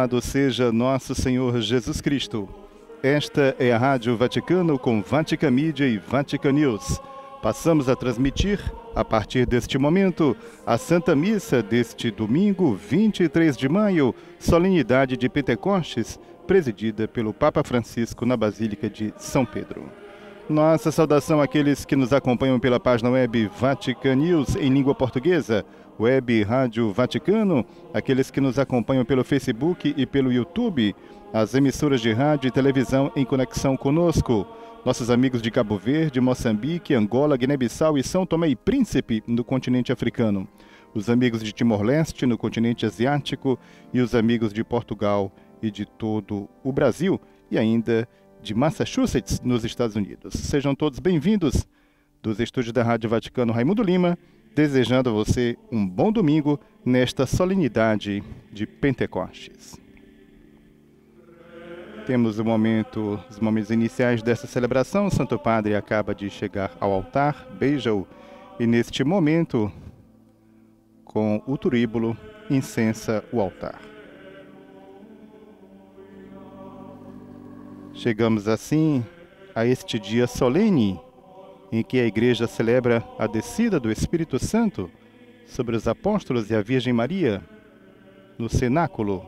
Louvado seja nosso Senhor Jesus Cristo. Esta é a Rádio Vaticano com Vaticana e Vatican News. Passamos a transmitir, a partir deste momento, a Santa Missa deste domingo, 23 de maio, solenidade de Pentecostes, presidida pelo Papa Francisco na Basílica de São Pedro. Nossa saudação àqueles que nos acompanham pela página web Vatican News em língua portuguesa, Web Rádio Vaticano, aqueles que nos acompanham pelo Facebook e pelo YouTube, as emissoras de rádio e televisão em conexão conosco, nossos amigos de Cabo Verde, Moçambique, Angola, Guiné-Bissau e São Tomé e Príncipe, no continente africano, os amigos de Timor-Leste, no continente asiático, e os amigos de Portugal e de todo o Brasil, e ainda de Massachusetts, nos Estados Unidos. Sejam todos bem-vindos dos estúdios da Rádio Vaticano Raimundo Lima desejando a você um bom domingo nesta solenidade de Pentecostes. Temos o momento, os momentos iniciais dessa celebração. O Santo Padre acaba de chegar ao altar, beija-o e neste momento, com o turíbulo, incensa o altar. Chegamos assim a este dia solene em que a Igreja celebra a descida do Espírito Santo sobre os apóstolos e a Virgem Maria no cenáculo.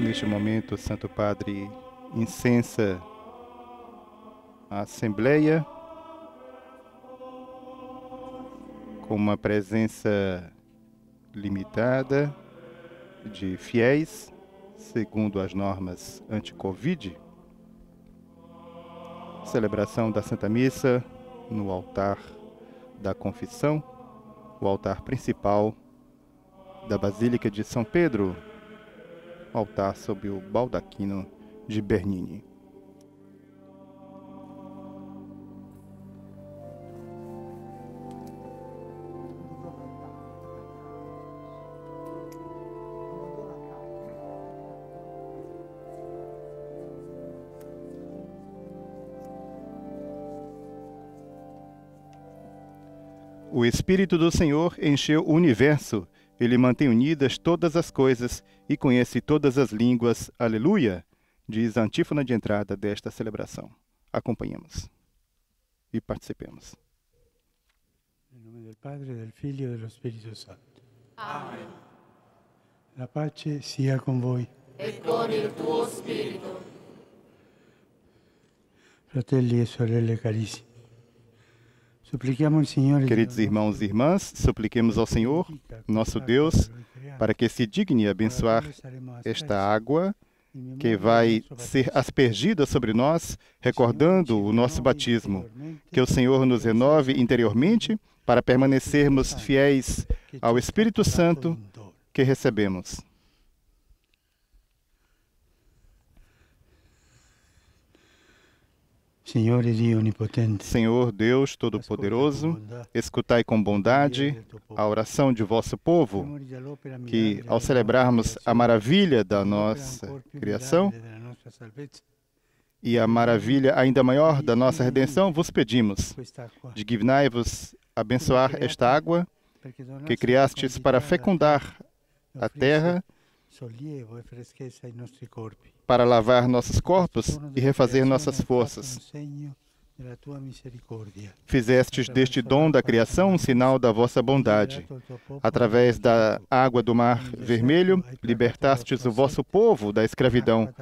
Neste momento, o Santo Padre incensa a Assembleia com uma presença limitada de fiéis, segundo as normas anti-Covid celebração da Santa Missa no altar da Confissão, o altar principal da Basílica de São Pedro, altar sob o baldaquino de Bernini. O Espírito do Senhor encheu o universo. Ele mantém unidas todas as coisas e conhece todas as línguas. Aleluia! Diz a antífona de entrada desta celebração. Acompanhemos e participemos. Em nome do Pai, do Filho e do Espírito Santo. Amém. La pace sia con voi. E con il tuo spirito. Fratelli e sorelle carissimi. Queridos irmãos e irmãs, supliquemos ao Senhor, nosso Deus, para que se digne abençoar esta água que vai ser aspergida sobre nós, recordando o nosso batismo. Que o Senhor nos renove interiormente para permanecermos fiéis ao Espírito Santo que recebemos. Senhor e onipotente. Senhor Deus Todo-Poderoso, escutai com bondade a oração de vosso povo, que ao celebrarmos a maravilha da nossa criação e a maravilha ainda maior da nossa redenção, vos pedimos, dignai-vos abençoar esta água que criastes para fecundar a terra para lavar nossos corpos e refazer nossas forças. Fizestes deste dom da criação um sinal da vossa bondade. Através da água do mar vermelho, libertastes o vosso povo da escravidão.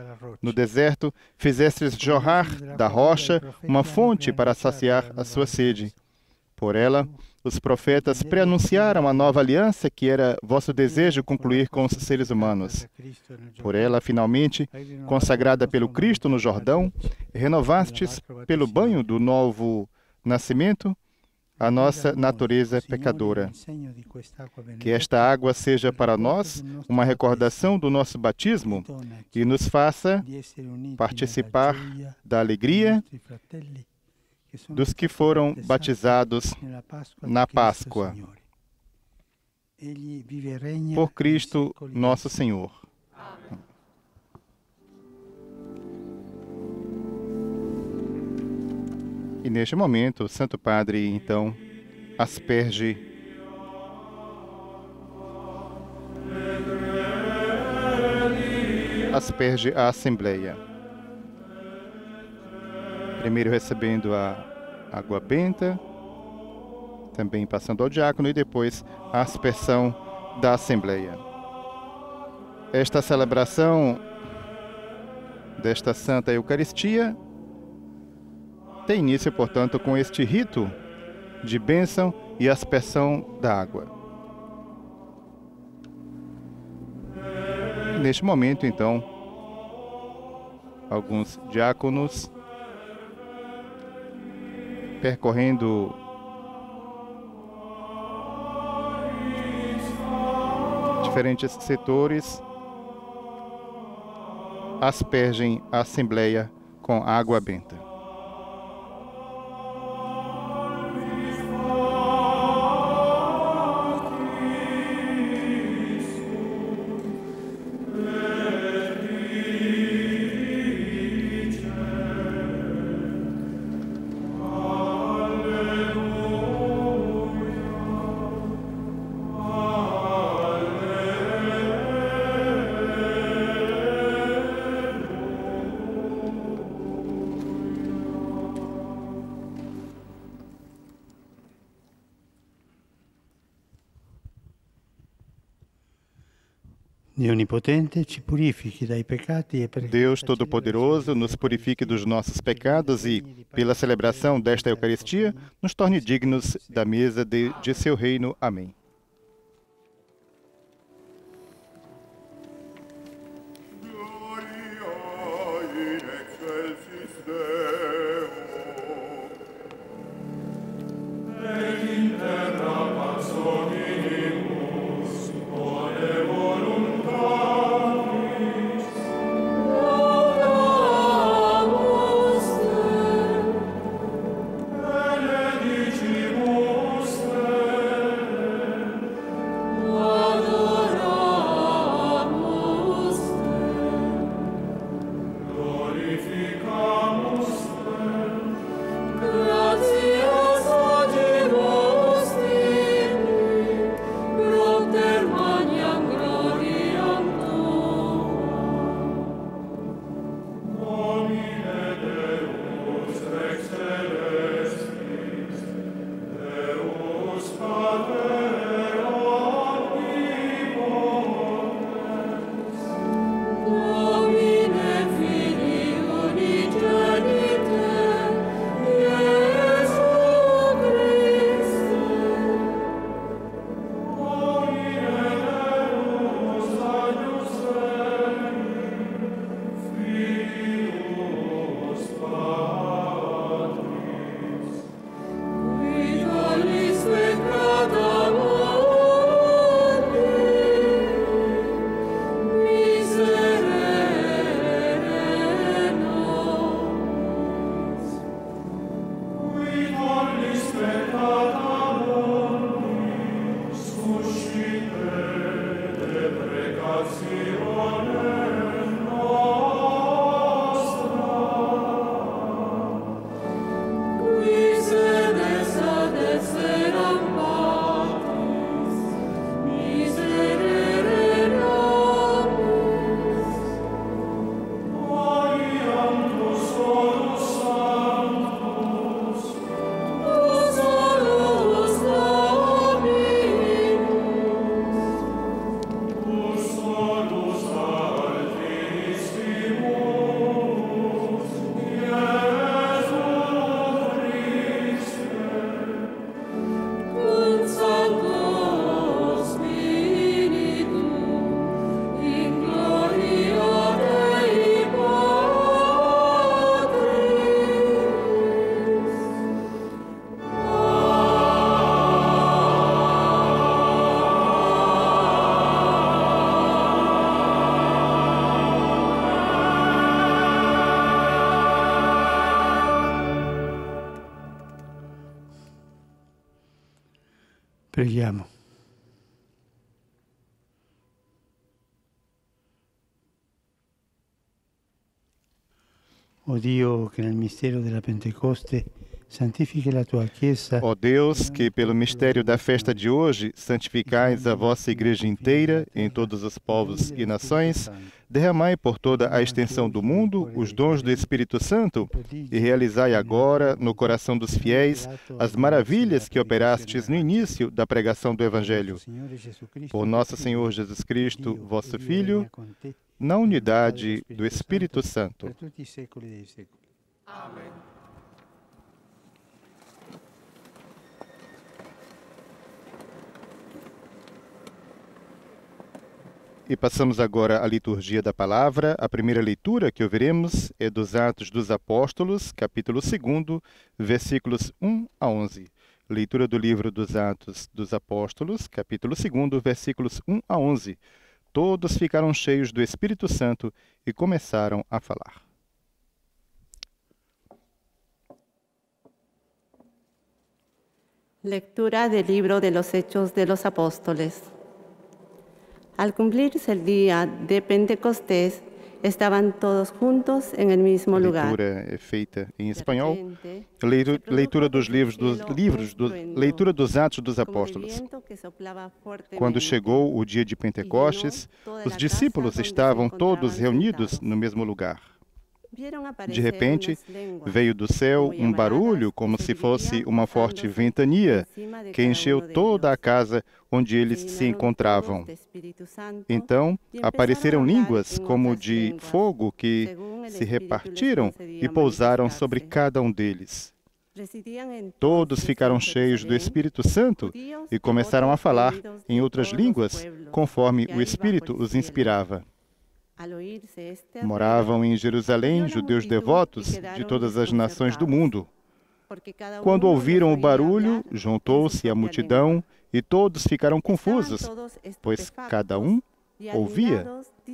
No deserto, fizestes jorrar da rocha uma fonte para saciar a sua sede. Por ela, os profetas preanunciaram a nova aliança que era vosso desejo concluir com os seres humanos. Por ela, finalmente, consagrada pelo Cristo no Jordão, renovastes, pelo banho do novo nascimento, a nossa natureza pecadora. Que esta água seja para nós uma recordação do nosso batismo e nos faça participar da alegria dos que foram batizados na Páscoa por Cristo nosso Senhor. E neste momento, o Santo Padre então asperge asperge a Assembleia. Primeiro recebendo a água benta, também passando ao diácono e depois a aspersão da Assembleia. Esta celebração desta Santa Eucaristia tem início, portanto, com este rito de bênção e aspersão da água. Neste momento, então, alguns diáconos percorrendo diferentes setores aspergem a Assembleia com água benta. Purifichi dai peccati e Deus Todo-Poderoso nos purifique dos nossos pecados e, pela celebração desta Eucaristia, nos torne dignos da mesa de, de seu reino. Amém. Preghiamo. O Dio che nel mistero della Pentecoste Ó Deus, que pelo mistério da festa de hoje santificais a vossa igreja inteira em todos os povos e nações, derramai por toda a extensão do mundo os dons do Espírito Santo e realizai agora no coração dos fiéis as maravilhas que operastes no início da pregação do Evangelho. Por nosso Senhor Jesus Cristo, vosso Filho, na unidade do Espírito Santo. Per tutti i secoli dei secoli. E passamos agora à liturgia da palavra. A primeira leitura que ouviremos é dos Atos dos Apóstolos, capítulo 2, versículos 1 a 11. Leitura do livro dos Atos dos Apóstolos, capítulo 2, versículos 1 a 11. Todos ficaram cheios do Espírito Santo e começaram a falar. Lectura del libro de los Hechos de los Apóstoles. Al cumplirse el día de Pentecostés, estaban todos juntos en el mismo A lugar. leitura é feita em espanhol. leitura dos livros dos livros do, leitura dos Atos dos Apóstolos. Quando chegou o dia de Pentecostes, os discípulos estavam todos reunidos no mesmo lugar. De repente, veio do céu um barulho como se fosse uma forte ventania que encheu toda a casa onde eles Se encontravam. Então apareceram línguas como de fogo que se repartiram e pousaram sobre cada um deles. Todos ficaram cheios do Espírito Santo e começaram a falar em outras línguas, conforme o Espírito os inspirava. Moravam em Jerusalém judeus devotos de todas as nações do mundo. Quando ouviram o barulho, juntou-se a multidão e todos ficaram confusos, pois cada um ouvia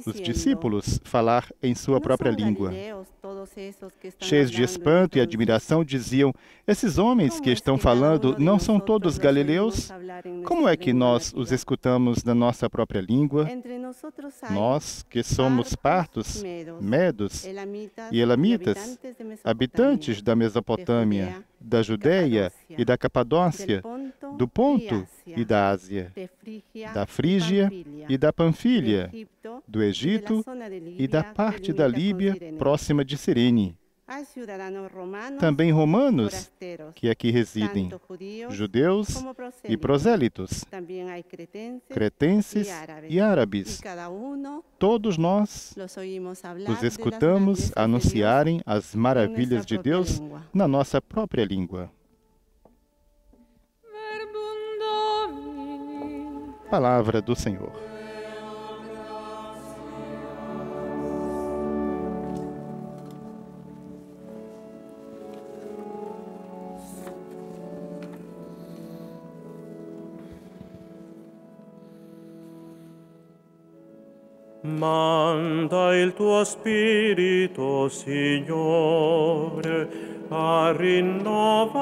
os discípulos falar em sua "¿No própria língua. Cheios de espanto e admiração, diziam: Esses homens que es estão falando não são todos galileus? Como é que nós os escutamos na nossa própria língua? Nós, que somos partos, medos, e elamitas, habitantes da Mesopotâmia, da Judéia e da Capadócia, do Ponto e da Ásia, da Frígia e da Panfilha, do Egito e da parte da Líbia próxima de romanos, Também romanos que aqui residem, judeus e prosélitos. cretenses e árabes. Todos nós os escutamos anunciarem as maravilhas de Deus na nossa própria língua. Palavra do Senhor. Manda il tuo spirito, Signore, a rinnovare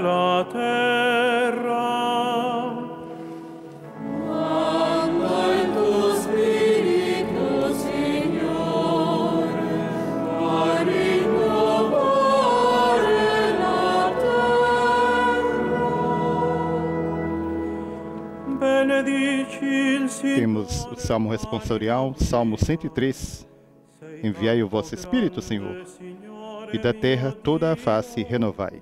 la terra. Benedici il Signore. Temos o Salmo responsorial, Salmo 103. Enviai o vosso Espírito, Senhor, e da terra toda a face renovai.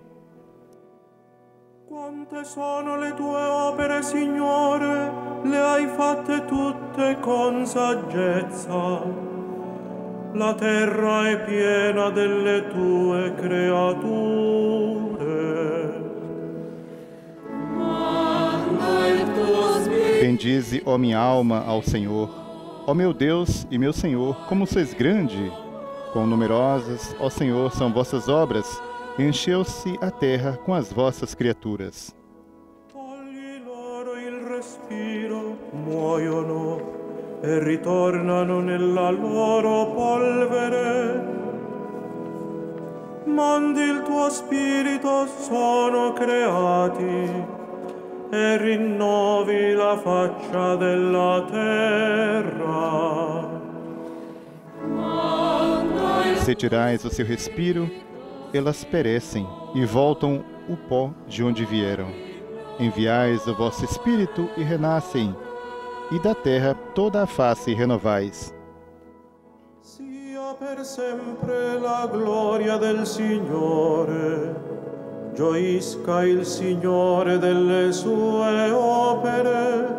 Quante sono le tue opere, Signore, le hai fatte tutte con saggezza. La terra è piena delle tue creature. Bendize, ó minha alma, ao Senhor. Ó meu Deus e meu Senhor, como sois grande! Quão numerosas, ó Senhor, são vossas obras! Encheu-se a terra com as vossas criaturas. Muoiono e ritornano nella loro polvere. Mandi il tuo spirito, sono creati e rinnovi la faccia della terra. Se tirais o seu respiro, elas perecem. e voltam o pó de onde vieram. Enviais o vosso Espírito e renascem, e da terra toda a face renovais. Sia per sempre la gloria del Signore. Gioisca il Signore delle sue opere.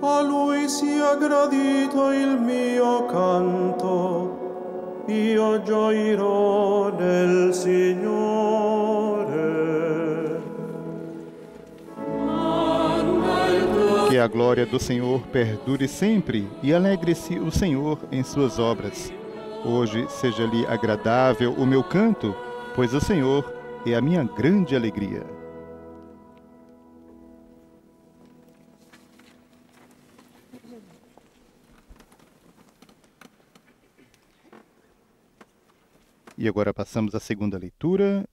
A lui sia gradito il mio canto. Io gioirò nel Signore. Que a glória do Senhor perdure sempre e alegre-se o Senhor em suas obras. Hoje seja-lhe agradável o meu canto, pois o Senhor é a minha grande alegria. E agora passamos à segunda leitura,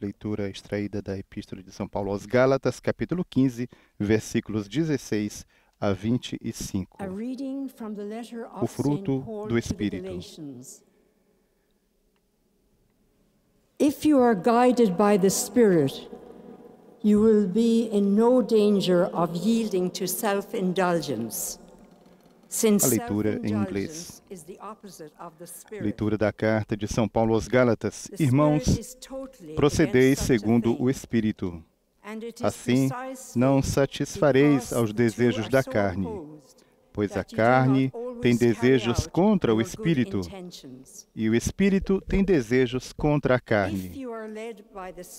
leitura extraída da Epístola de São Paulo aos Gálatas, capítulo 15, versículos 16 a 25. A reading from the letter O fruto do Espírito. If you are guided by the Spirit, you will be in no danger of yielding to self-indulgence. A leitura em inglês. Leitura da carta de São Paulo aos Gálatas. The Irmãos, procedeis segundo o Espírito. Assim, não satisfareis aos desejos da carne, pois a carne tem desejos contra o Espírito, e o Espírito tem desejos contra a carne.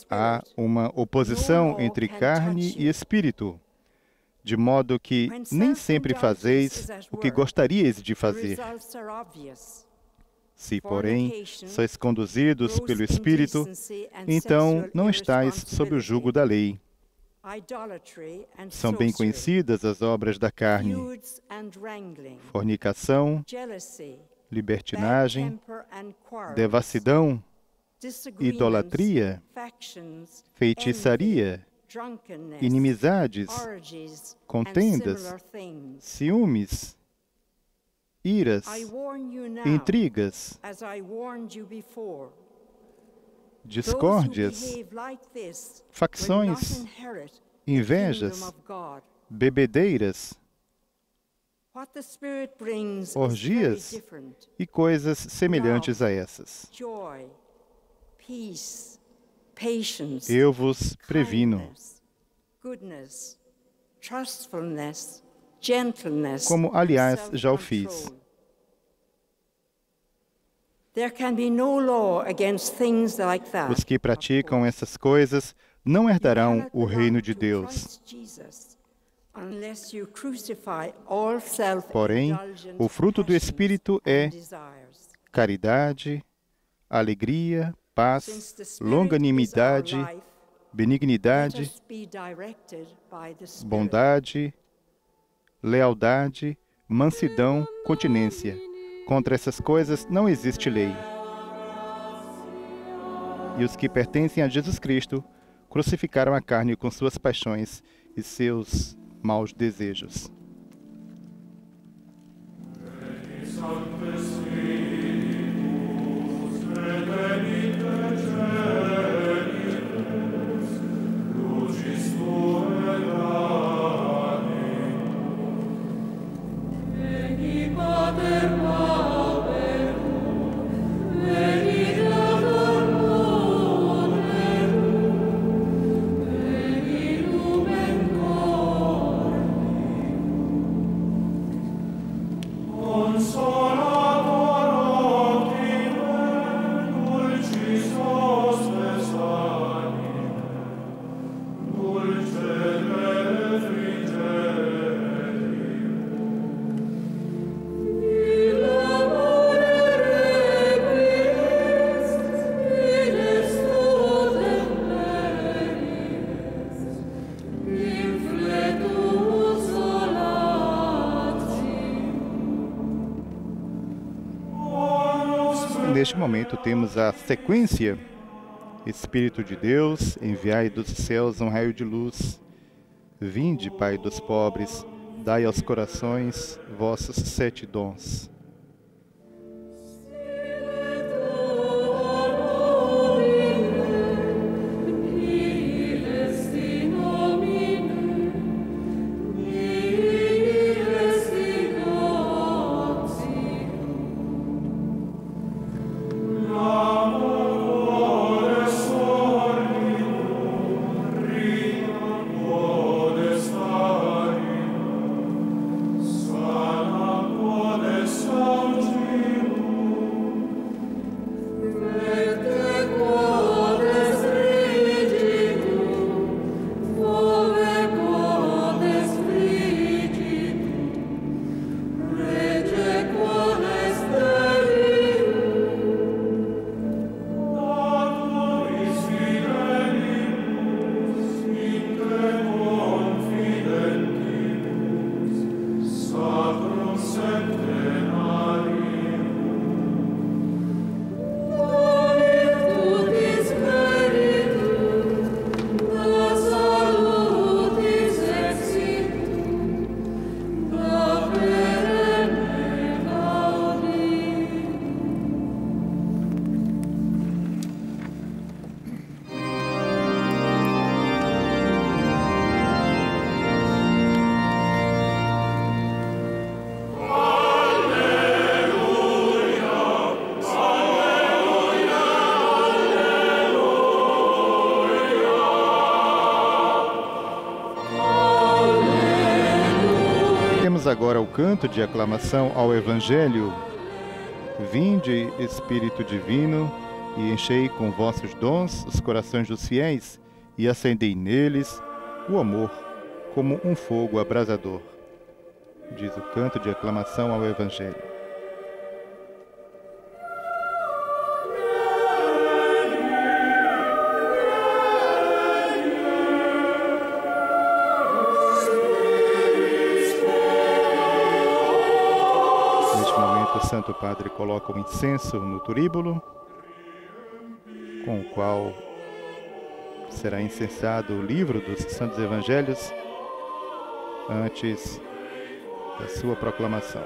Há uma oposição entre carne e Espírito, de modo que nem sempre fazeis o que gostaríeis de fazer. Se, porém, sois conduzidos pelo Espírito, então não estáis sob o jugo da lei. São bem conhecidas as obras da carne: fornicação, libertinagem, devassidão, idolatria, feitiçaria, inimizades, contendas, ciúmes, iras, intrigas, as I warned you before, discórdias, facções, invejas, bebedeiras Orgias. e coisas semelhantes a essas. Eu vos previno, como aliás já o fiz. Os que praticam essas coisas não herdarão o reino de Deus. Porém, o fruto do Espírito é caridade, alegria, paz, longanimidade, benignidade, bondade, lealdade, mansidão, continência. Contra essas coisas não existe lei. E os que pertencem a Jesus Cristo crucificaram a carne com suas paixões e seus maus desejos. Sequência Espírito de Deus, enviai dos céus um raio de luz. Vinde, Pai dos pobres, dai aos corações vossos sete dons. Agora o canto de aclamação ao Evangelho. Vinde, Espírito Divino, e enchei com vossos dons os corações dos fiéis, e acendei neles o amor como um fogo abrasador. Diz o canto de aclamação ao Evangelho. Padre coloca o incenso no turíbulo, com o qual será incensado o livro dos Santos Evangelhos antes da sua proclamação.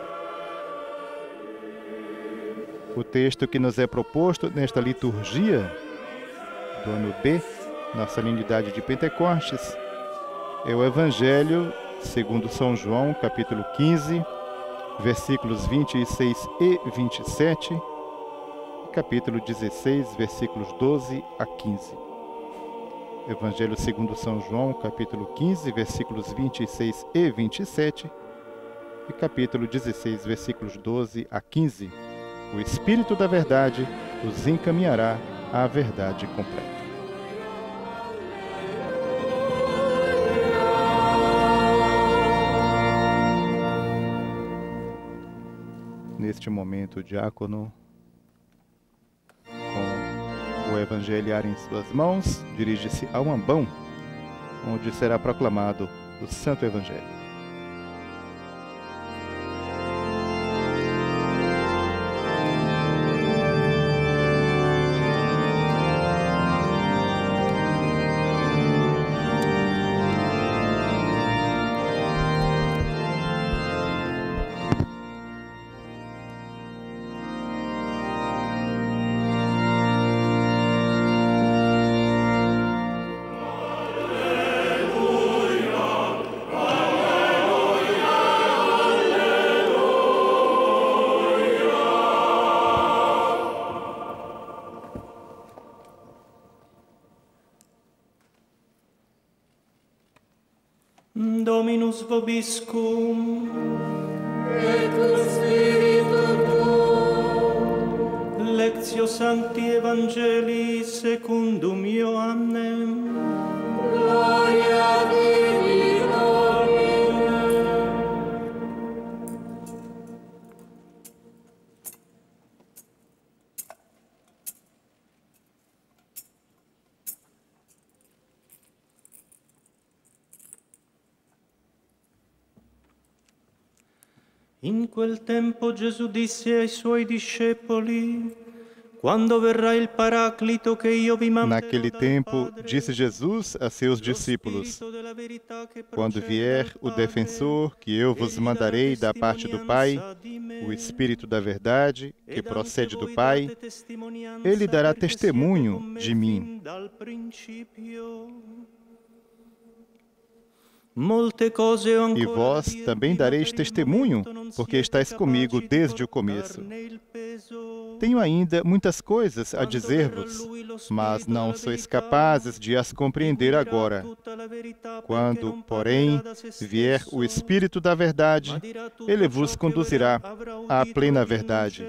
O texto que nos é proposto nesta liturgia do ano B, na solenidade de Pentecostes, é o Evangelho segundo São João, capítulo 15, versículos 26 e 27, e capítulo 16, versículos 12 a 15. Evangelho segundo São João, capítulo 15, versículos 26 e 27, e capítulo 16, versículos 12 a 15. O Espírito da Verdade os encaminhará à verdade completa. Neste momento, o diácono, com o evangeliário em suas mãos, dirige-se ao ambão, onde será proclamado o Santo Evangelho. Dominus vobiscum, et cum spiritu tuo, Lectio Sancti Evangelii secundum In quel tempo Gesù disse ai suoi discepoli, Quando verrà il Paraclito che io vi manderò Naquele tempo, disse Jesus a seus lo discípulos: Quando vier o defensor que eu vos mandarei da parte do Pai, o Espírito da Verdade, que procede do Pai, ele dará testemunho de mim. E vós também dareis testemunho, porque estáis comigo desde o começo. Tenho ainda muitas coisas a dizer-vos, mas não sois capazes de as compreender agora. Quando, porém, vier o Espírito da Verdade, ele vos conduzirá à plena verdade.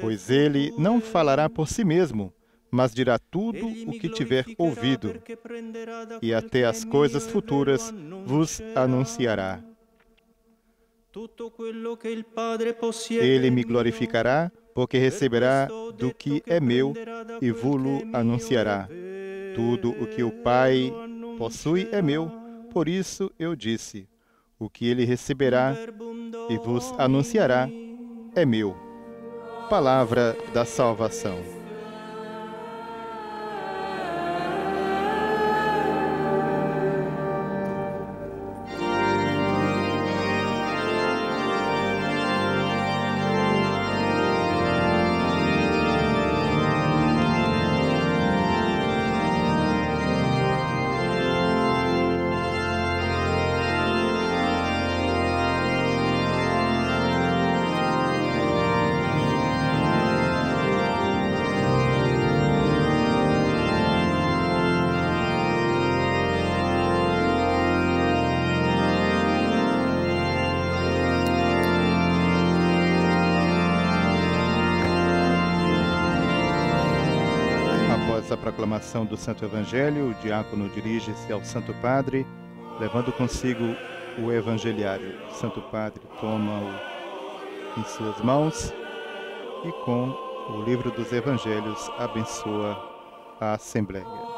pois ele não falará por si mesmo, mas dirá tudo o que tiver ouvido, e até che as coisas futuras vos anunciará. Ele me glorificará, porque receberá do que é meu da e è mio anunciará. Tudo o que o Pai possui é meu, por isso eu disse: o que ele receberá e vos anunciará é meu. Palavra da salvação. Proclamação do Santo Evangelho, o diácono dirige-se ao Santo Padre, levando consigo o Evangeliário. O Santo Padre toma-o em suas mãos e, com o livro dos Evangelhos, abençoa a Assembleia.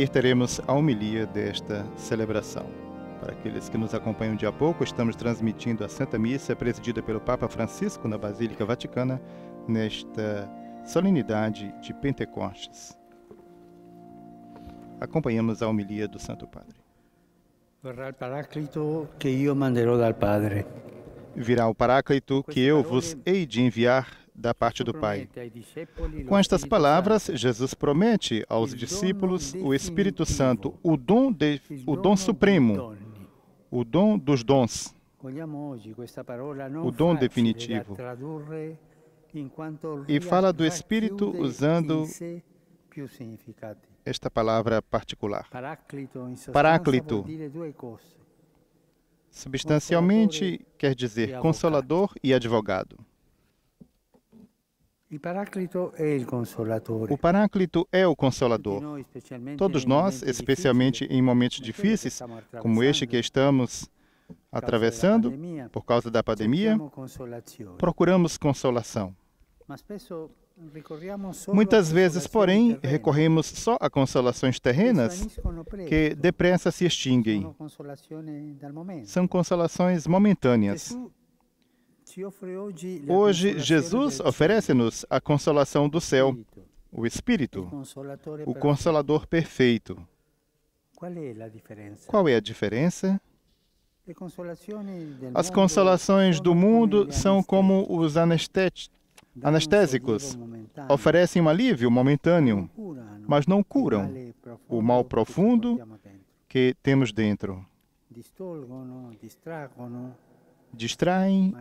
A seguir teremos a homilia desta celebração. Para aqueles que nos acompanham de a pouco, estamos transmitindo a Santa Missa presidida pelo Papa Francisco na Basílica Vaticana nesta solenidade de Pentecostes. Acompanhamos a homilia do Santo Padre. Verrà il Paraclito che io manderò dal Padre. Virá o Paráclito que eu vos hei de enviar da parte do Pai. Com estas palavras, Jesus promete aos discípulos o Espírito Santo, o dom, de, o dom supremo, o dom dos dons. O dom definitivo. E fala do Espírito usando esta palavra particular. Cose. Substancialmente quer dizer consolador e advogado. Il Paraclito è il consolatore. O Paráclito é o consolador. Todos nós, especialmente em momentos difíceis, como este que estamos atravessando por causa da pandemia, procuramos consolação. Muitas vezes, porém, recorremos só a consolações terrenas que depressa se extinguem. São consolações momentâneas. Gesù ci offre oggi la Hoje, Jesus oferece-nos a consolação do céu, o Espírito, o perfetto. Consolador perfeito. Qual é a diferença? As mondo consolações do mundo são como os anestésicos. oferecem um alívio momentâneo, mas não curam o mal profundo que temos dentro. Distraem,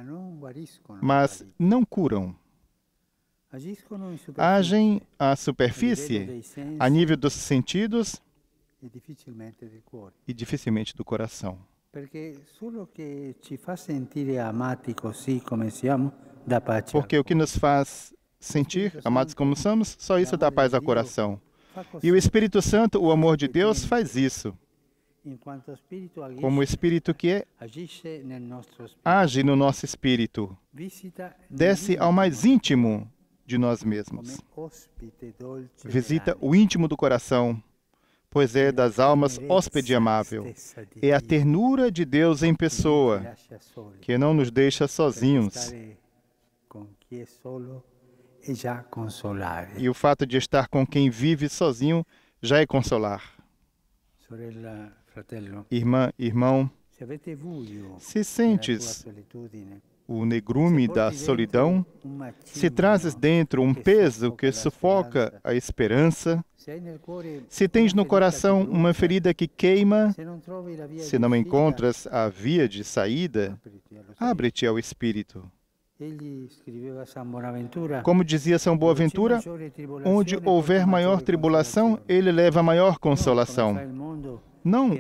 mas não curam. Superficie, Agem à superfície, a nível dos sentidos e dificilmente do coração. Porque o que nos faz sentir, amados como somos, só isso dá paz ao coração. E o Espírito Santo, o amor de Deus, faz isso. Como o Espírito que é, age no nosso espírito, desce ao mais íntimo de nós mesmos. Visita o íntimo do coração, pois é das almas hóspede amável. É a ternura de Deus em pessoa, que não nos deixa sozinhos. è già consolare. E o fato de estar com quem vive sozinho já é consolar. Irmã, irmão, se tua sentes solitudine, o negrume da solidão, dentro un se trazes dentro um peso que sufoca a esperança, se cuore se tens no coração uma ferida que queima, se não encontras a via de saída, abre-te ao Espírito. Como dizia São Boaventura, "Dove c'è maggiore tribolazione, onde houver maior tribulação, consolazione". ele leva maior consolação. Não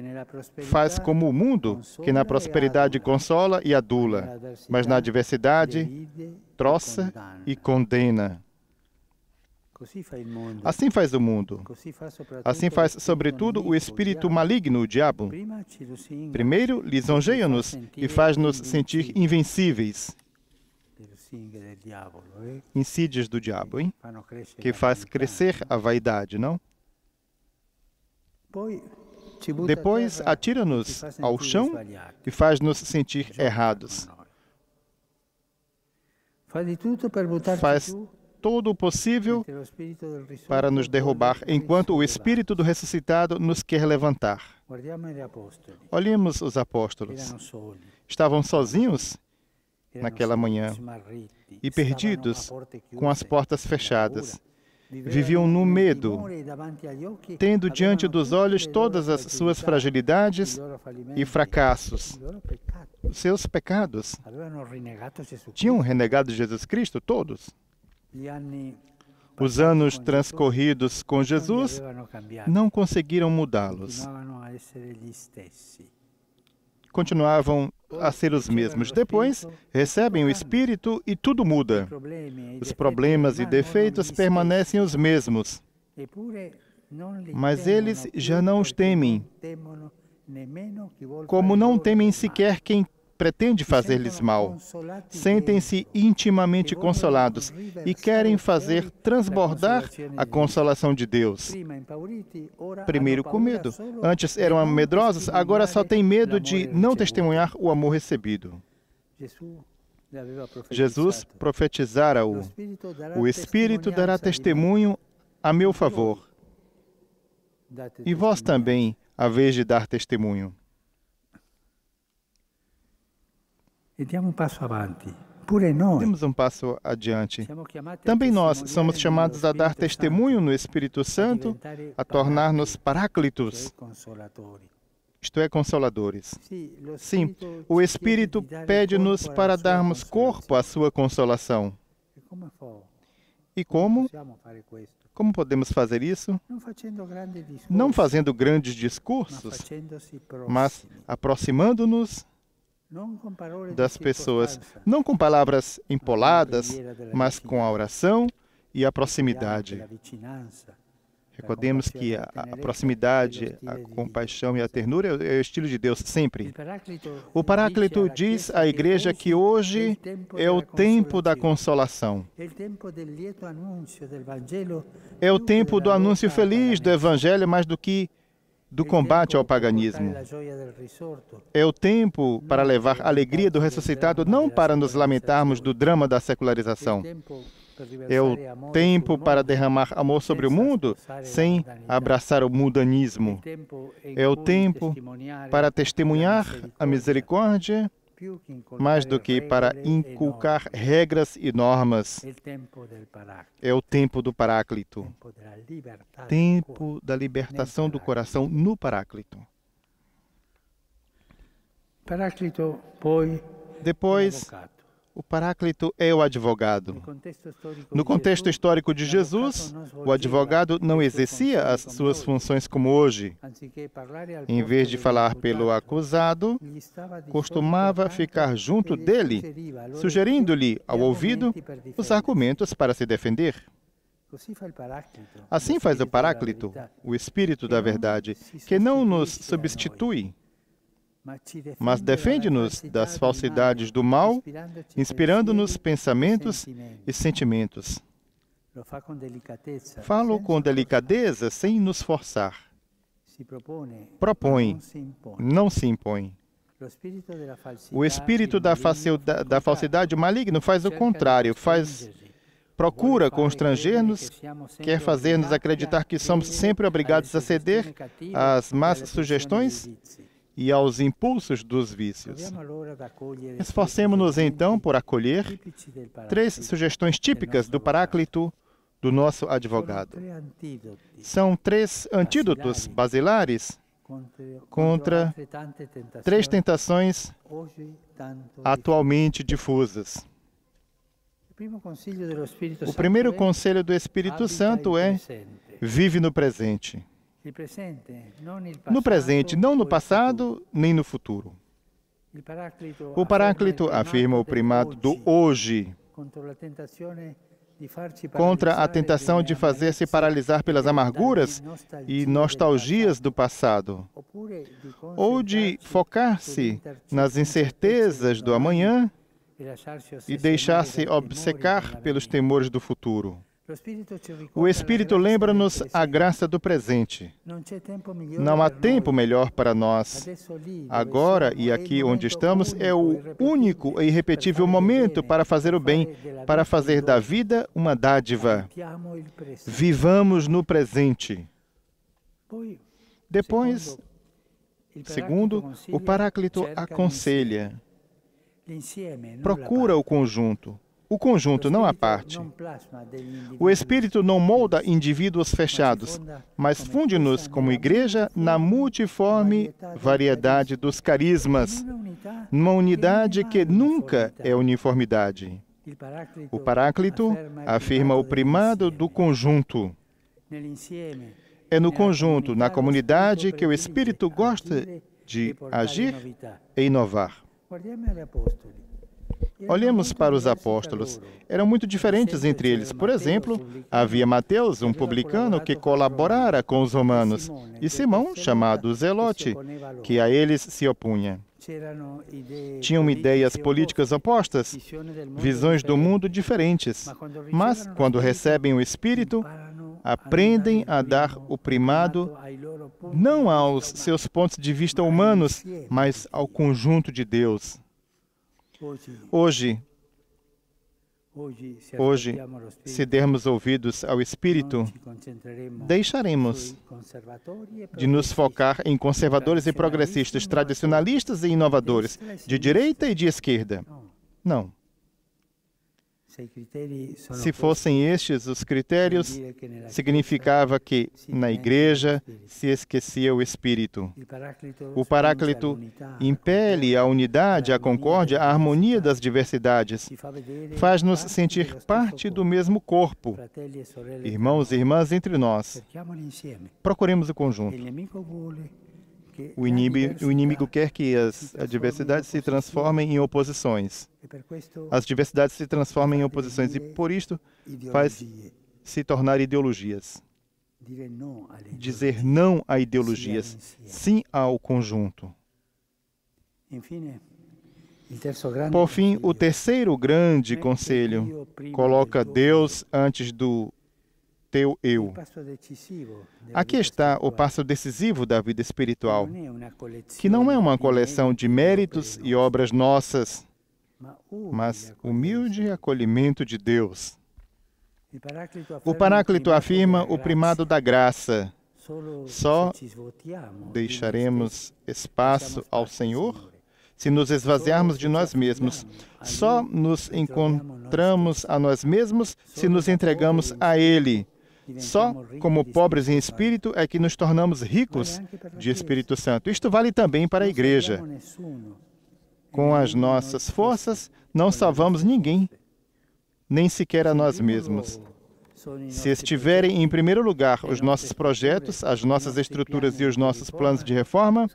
faz como o mundo, que na prosperidade consola e adula, mas na adversidade troça e condena. Assim faz o mundo. Assim faz, sobretudo, o espírito maligno, o diabo. Primeiro, lisonjeia-nos e faz-nos sentir invencíveis. eh, Insídias do diabo, hein? Que faz crescer a vaidade, não? Depois, atira-nos ao chão e faz-nos sentir errados. Faz todo o possível para nos derrubar, enquanto o espírito do ressuscitado nos quer levantar. Olhemos os apóstolos. Estavam sozinhos naquela manhã e perdidos, com as portas fechadas. Viviam no medo, tendo diante dos olhos todas as suas fragilidades e fracassos, seus pecados. Tinham renegado Jesus Cristo, todos. Os anos transcorridos com Jesus não conseguiram mudá-los. Continuavam a ser os mesmos. Depois, recebem o Espírito e tudo muda. Os problemas e defeitos permanecem os mesmos. Mas eles já não os temem. Como não temem sequer quem pretende fazer-lhes mal. Sentem-se intimamente consolados e querem fazer transbordar a consolação de Deus. Primeiro com medo. Antes eram medrosos, agora só têm medo de não testemunhar o amor recebido. Jesus profetizara-o. O Espírito dará testemunho a meu favor. E vós também, a vez de dar testemunho. E diamo un passo avanti. Demos um passo adiante. Também nós somos chamados a dar testemunho no Espírito Santo, a tornar-nos paráclitos, isto é, consoladores. Sim, o Espírito pede-nos para darmos corpo à sua consolação. E como? Como podemos fazer isso? Não fazendo grandes discursos, mas aproximando-nos Non con parole di das pessoas, não com palavras empoladas, mas com a oração e a proximidade. Recordemos que a, a proximidade, a compaixão e a ternura é o- é o estilo de Deus sempre. O Paráclito diz à igreja que hoje é o tempo da consolação. É o tempo do anúncio feliz do. Evangelho mais do que do combate ao paganismo. É o tempo para levar alegria do ressuscitado, não para nos lamentarmos do drama da secularização. É o tempo para derramar amor sobre o mundo sem abraçar o mundanismo. É o tempo Para testemunhar a misericórdia, mais do que para inculcar regras e normas. É o tempo do Paráclito. tempo da libertação do coração no Paráclito. Depois. O Paráclito é o advogado. No contexto histórico de Jesus, o advogado não exercia as suas funções como hoje. Em vez de falar pelo acusado, costumava ficar junto dele, sugerindo-lhe ao ouvido os argumentos para se defender. Assim faz o Paráclito, verità, o Espírito da Verdade, que não nos substitui, mas defende-nos das falsidade falsidades do mal, inspirando-nos pensamentos e sentimentos. Falo com delicadeza, sem nos forçar. Propõe, não se impõe. O espírito da, maligno, facilda- fa il da falsidade maligno faz o contrário, faz procura constranger-nos, quer fazer-nos acreditar que somos sempre obrigados a ceder às más sugestões. E aos impulsos dos vícios. Esforcemos-nos então por acolher três sugestões típicas do Paráclito do nosso advogado. São três antídotos basilares Contra três tentações atualmente difusas. O primeiro conselho do Espírito Santo é: vive no presente. No presente, não no passado nem no futuro. O Paráclito afirma o primado do hoje contra a tentação de fazer-se paralisar pelas amarguras e nostalgias do passado, ou de focar-se nas incertezas do amanhã e deixar-se obcecar pelos temores do futuro. O Espírito grazia lembra-nos a graça do presente. Não há tempo melhor para nós. Dove Agora e aqui onde estamos é o único e irrepetível momento para fazer o bem, para fazer da vida uma dádiva. Vivamos no presente. Poi, Depois, segundo, o Paráclito aconselha, procura o conjunto. O conjunto, não Spirito parte. O Espírito não molda indivíduos fechados, mas funde-nos como igreja na multiforme variedade dos carismas, numa unidade que nunca é uniformidade. O Paráclito afirma o primado do conjunto. É no conjunto, na comunidade, que o Espírito gosta de agir e inovar. Olhemos para os apóstolos. Eram muito diferentes entre eles. Por exemplo, havia Mateus, um publicano, que colaborara com os romanos, e Simão, chamado Zelote, que a eles se opunha. Tinham ideias políticas opostas, visões do mundo diferentes. Mas, quando recebem o Espírito, aprendem a dar o primado não aos seus pontos de vista humanos, mas ao conjunto de Deus. Hoje, hoje, se dermos ouvidos ao Espírito, deixaremos de nos focar em conservadores e progressistas, tradicionalistas e inovadores, de direita e de esquerda. Não. Se fossem estes os critérios, significava que na igreja se esquecia o Espírito. O Paráclito impele a unidade, a concórdia, a harmonia das diversidades. Faz-nos sentir parte do mesmo corpo, irmãos e irmãs entre nós. Procuremos o conjunto. O inimigo, o inimigo quer que as adversidades se transformem em oposições. As diversidades se transformem em oposições. E, por isto, faz se tornar ideologias. Dizer não a ideologias, sim ao conjunto. Por fim, o terceiro grande conselho coloca Deus antes do teu eu. Aqui está o passo decisivo da vida espiritual, collezione que não é uma coleção de méritos e obras nossas, mas humilde acolhimento de Deus. O Paráclito afirma o primado da graça. Só Deixaremos espaço ao Senhor se nos esvaziarmos de nós mesmos. Só nos encontramos a nós mesmos se nos entregamos a Ele. Só como pobres em espírito é que nos tornamos ricos de Espírito Santo. Isto vale também para a igreja. Com as nossas forças, não salvamos ninguém, nem sequer a nós mesmos. Se estiverem em primeiro lugar os nossos projetos, as nossas estruturas e os nossos planos de reforma,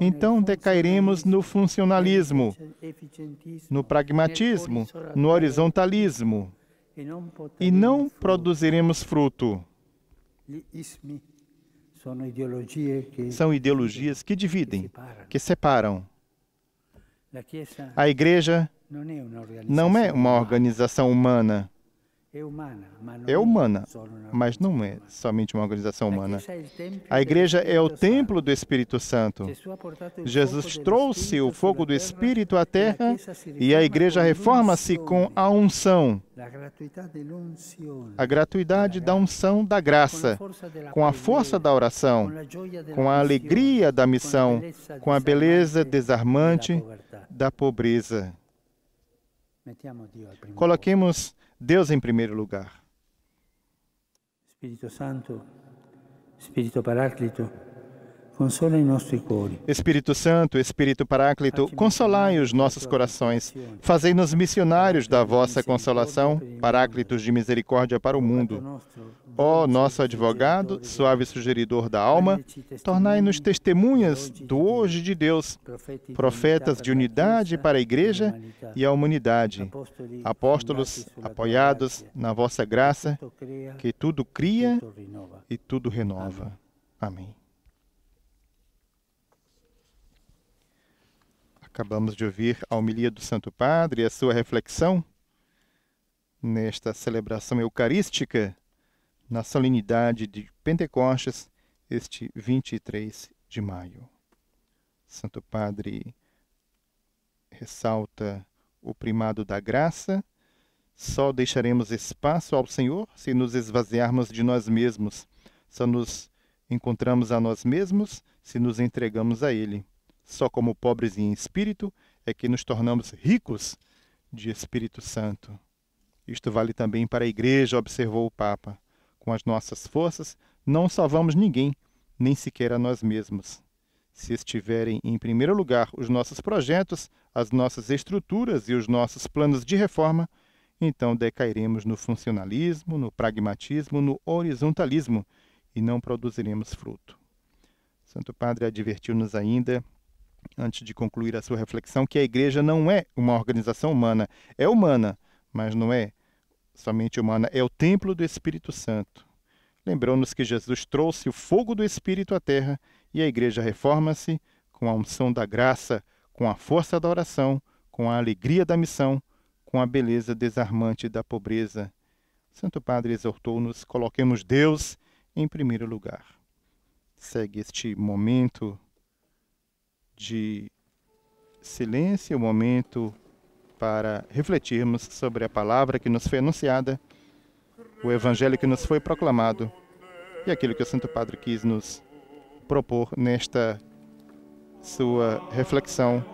então decairemos no funcionalismo, no pragmatismo, no horizontalismo e não produziremos fruto. São ideologias que dividem, que separam. A igreja não é uma organização humana. É humana, mas não é somente uma organização humana. A igreja é o templo do Espírito Santo. Jesus trouxe o fogo do Espírito à terra e a igreja reforma-se com a unção, a gratuidade da unção da graça, com a força da oração, com a alegria da missão, com a beleza desarmante da pobreza. Coloquemos Deus em primeiro lugar. Espírito Santo, Espírito Paráclito, consola i nostri cori. Espírito Santo, Espírito Paráclito, consolai os nossos corações. Fazei-nos missionários da vossa consolação, Paráclitos de misericórdia para o mundo. Ó nosso advogado, suave sugeridor da alma, tornai-nos testemunhas do hoje de Deus, profetas de unidade para a igreja e a humanidade, apóstolos apoiados na vossa graça, que tudo cria e tudo renova. Amém. Acabamos de ouvir a homilia do Santo Padre e a sua reflexão nesta celebração eucarística na solenidade de Pentecostes, este 23 de maio. Santo Padre ressalta o primado da graça. Só deixaremos espaço ao Senhor se nos esvaziarmos de nós mesmos. Só nos encontramos a nós mesmos se nos entregamos a Ele. Só como pobres em espírito é que nos tornamos ricos de Espírito Santo. Isto vale também para a Igreja, observou o Papa. Com as nossas forças, não salvamos ninguém, nem sequer a nós mesmos. Se estiverem em primeiro lugar os nossos projetos, as nossas estruturas e os nossos planos de reforma, então decairemos no funcionalismo, no pragmatismo, no horizontalismo e não produziremos fruto. Santo Padre advertiu-nos ainda, antes de concluir a sua reflexão, que a Igreja não é uma organização humana. É humana, mas não é somente humana, é o templo do Espírito Santo. Lembrou-nos que Jesus trouxe o fogo do Espírito à terra e a Igreja reforma-se com a unção da graça, com a força da oração, com a alegria da missão, com a beleza desarmante da pobreza. Santo Padre exortou-nos: coloquemos Deus em primeiro lugar. Segue este momento de silêncio, um momento para refletirmos sobre a palavra que nos foi anunciada, o evangelho que nos foi proclamado e aquilo que o Santo Padre quis nos propor nesta sua reflexão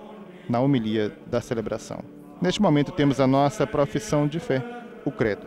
na homilia da celebração. Neste momento temos a nossa profissão de fé, o credo.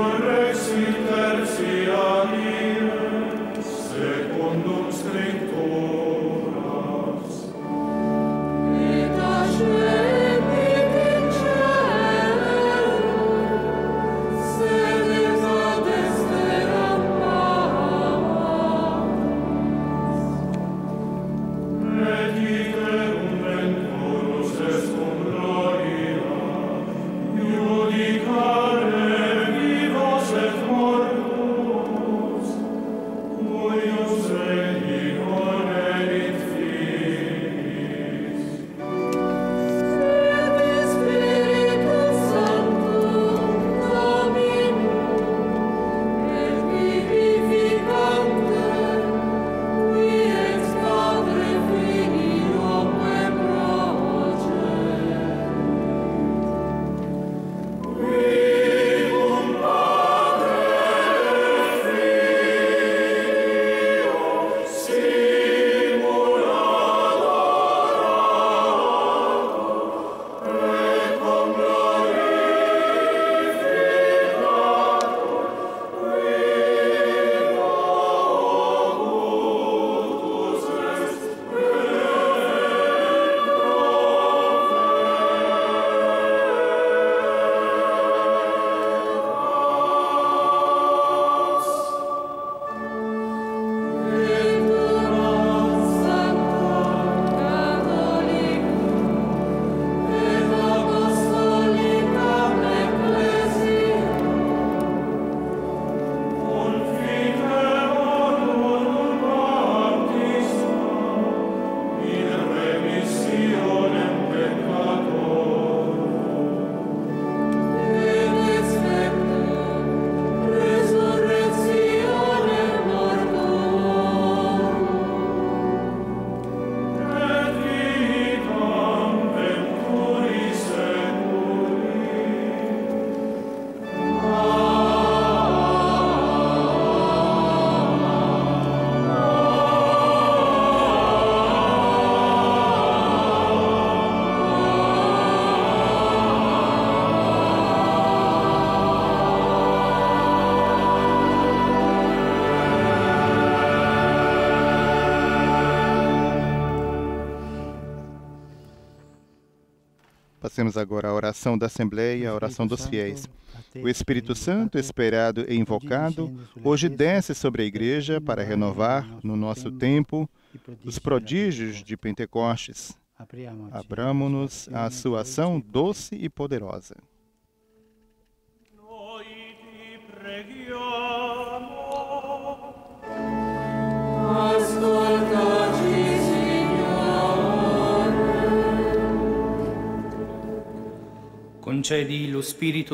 your Fazemos agora a oração da Assembleia, a oração dos fiéis. O Espírito Santo, esperado e invocado, hoje desce sobre a Igreja para renovar, no nosso tempo, os prodígios de Pentecostes. Abramo-nos à sua ação doce e poderosa. Noi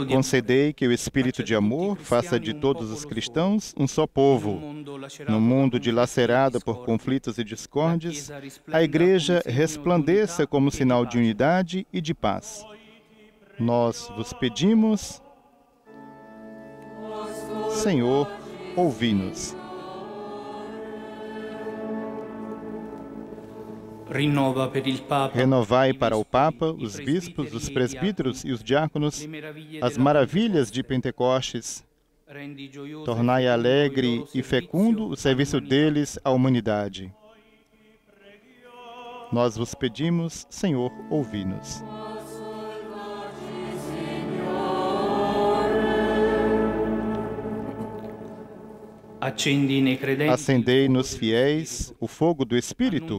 Concedei que o espírito de amor faça de todos os cristãos um só povo. No mundo dilacerado por conflitos e discórdias, a Igreja resplandeça como sinal de unidade e de paz. Nós vos pedimos, Senhor, ouvi-nos. Renovai para o Papa, os bispos, os presbíteros e os diáconos as maravilhas de Pentecostes. Tornai alegre e fecundo o serviço deles à humanidade. Nós vos pedimos, Senhor, ouvi-nos. Acendei nos fiéis o fogo do Espírito.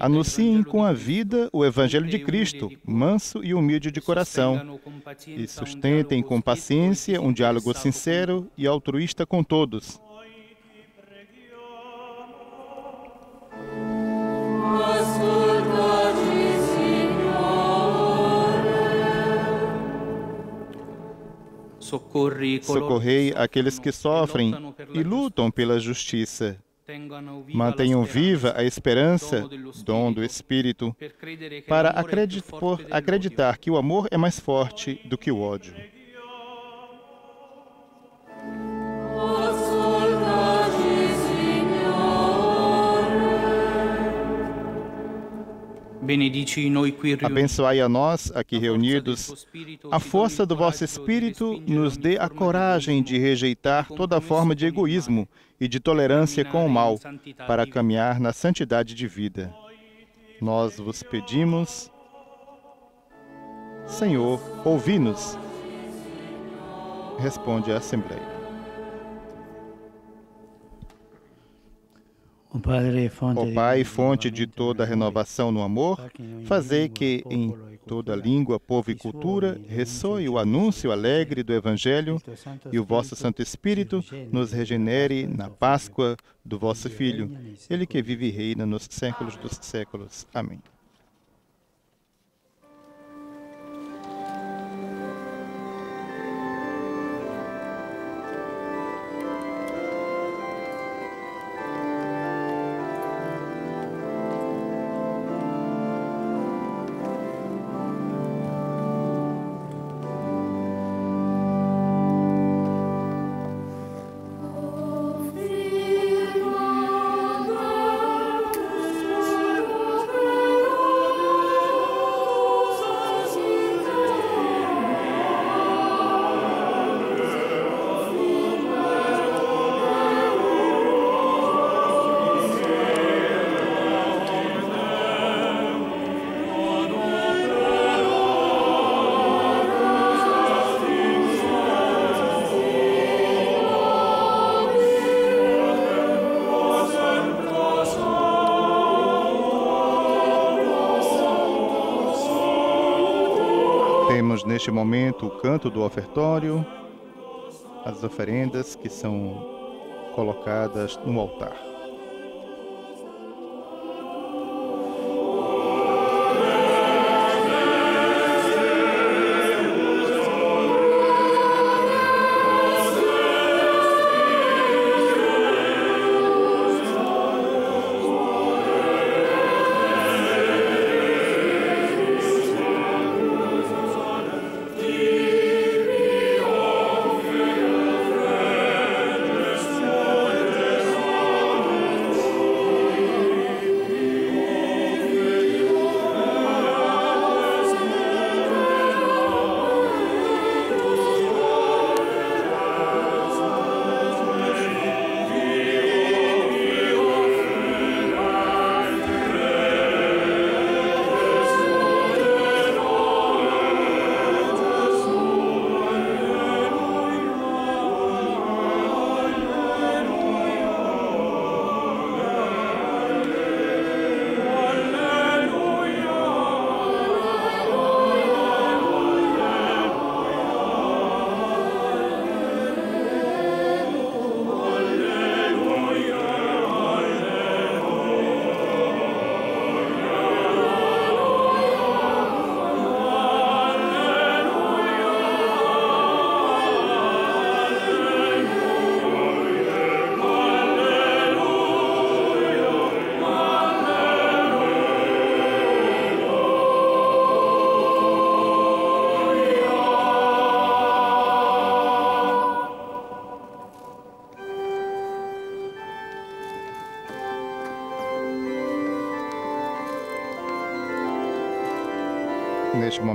Anunciem com a vida o Evangelho de Cristo, manso e humilde de coração, e sustentem com paciência um diálogo sincero e altruísta com todos. Socorrei aqueles que sofrem e lutam pela justiça. Mantenham viva a esperança, dom do Espírito, para acreditar que o amor é mais forte do que o ódio. Benedici noi qui riuniti. Abençoai a nós, aqui reunidos, a força do vosso Espírito nos dê a coragem de rejeitar toda forma de egoísmo e de tolerância com o mal, para caminhar na santidade de vida. Nós vos pedimos, Senhor, ouvi-nos. Responde a Assembleia. Ó Pai, fonte de toda renovação. no amor, fazei que em toda língua, povo e cultura ressoe o anúncio alegre do Evangelho e o vosso Santo Espírito nos regenere na Páscoa do vosso Filho, ele que vive e reina nos séculos dos séculos. Amém. Neste momento o canto do ofertório, as oferendas que são colocadas no altar.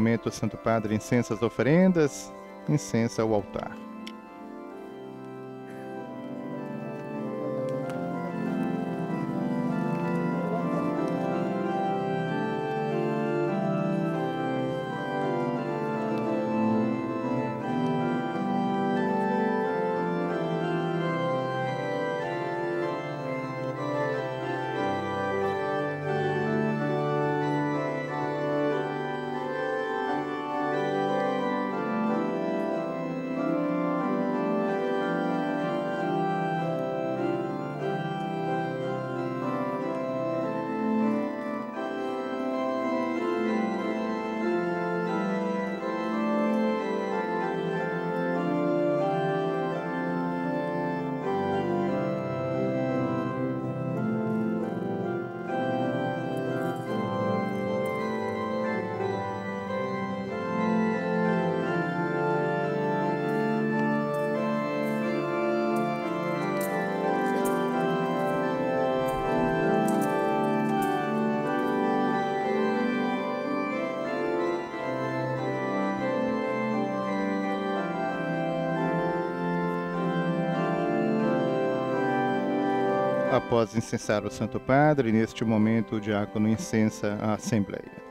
Momento, o Santo Padre incensa as oferendas, incensa o altar. Após incensar o Santo Padre, neste momento o diácono incensa a Assembleia.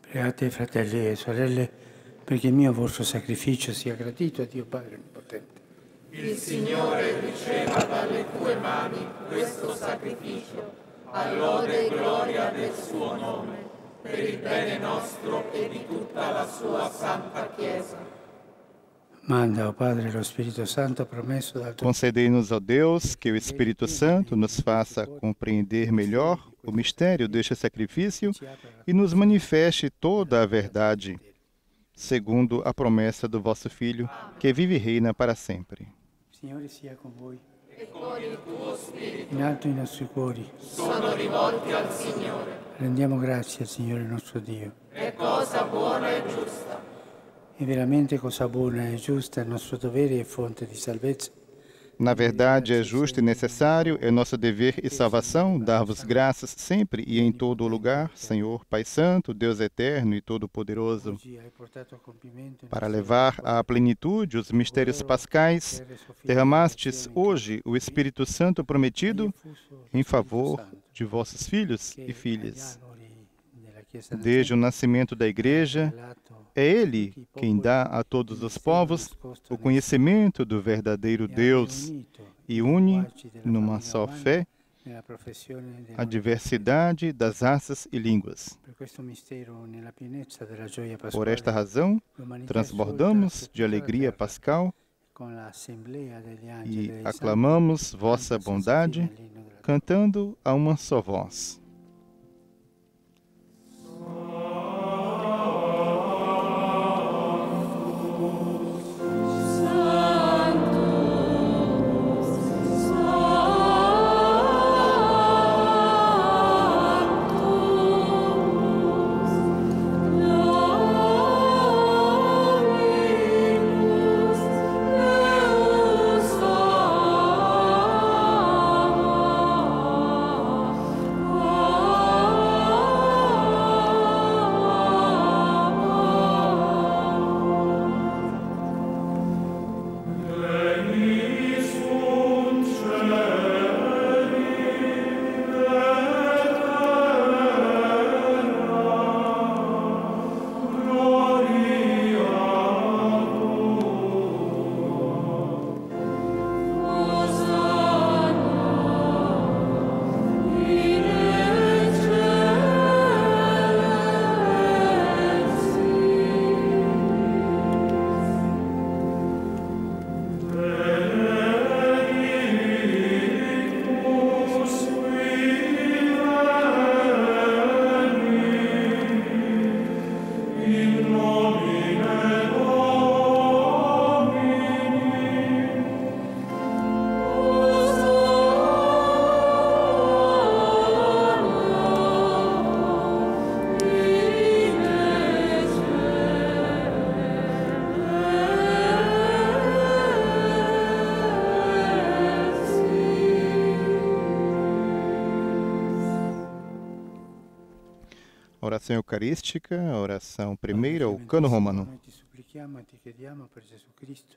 Pregate fratelli e sorelle perché il mio vostro sacrificio sia gradito a Dio Padre Onnipotente. Il Signore riceva dalle tue mani questo sacrificio, a lode e gloria del suo nome, per il bene nostro e di tutta la sua santa Chiesa. Manda, o Padre, lo Spirito Santo promesso dal tuo Concedei-nos, ó Deus, que o Espírito Santo nos faça compreender melhor o mistério deste sacrifício e nos manifeste toda a verdade, segundo a promessa do vosso Filho, que vive e reina para sempre. Signore sia con voi. In alto i nostri cuori. Sono rivolti al Signore. Rendiamo grazie al Signore nostro Dio. È cosa buona e giusta. È veramente cosa buona e giusta, il nostro dovere e fonte di salvezza. Na verdade, é justo e necessário, é nosso dever e salvação dar-vos graças sempre e em todo lugar, Senhor, Pai Santo, Deus Eterno e Todo-Poderoso, para levar à plenitude os mistérios pascais. Derramastes hoje o Espírito Santo prometido em favor de vossos filhos e filhas. Desde o nascimento da Igreja, é Ele quem dá a todos os povos o conhecimento do verdadeiro Deus e une numa só fé a diversidade das raças e línguas. Por esta razão, transbordamos de alegria pascal e aclamamos vossa bondade, cantando a uma só voz. Oração eucarística, oração primeira, o cano romano. Noi ti supplichiamo e ti chiediamo per Gesù Cristo,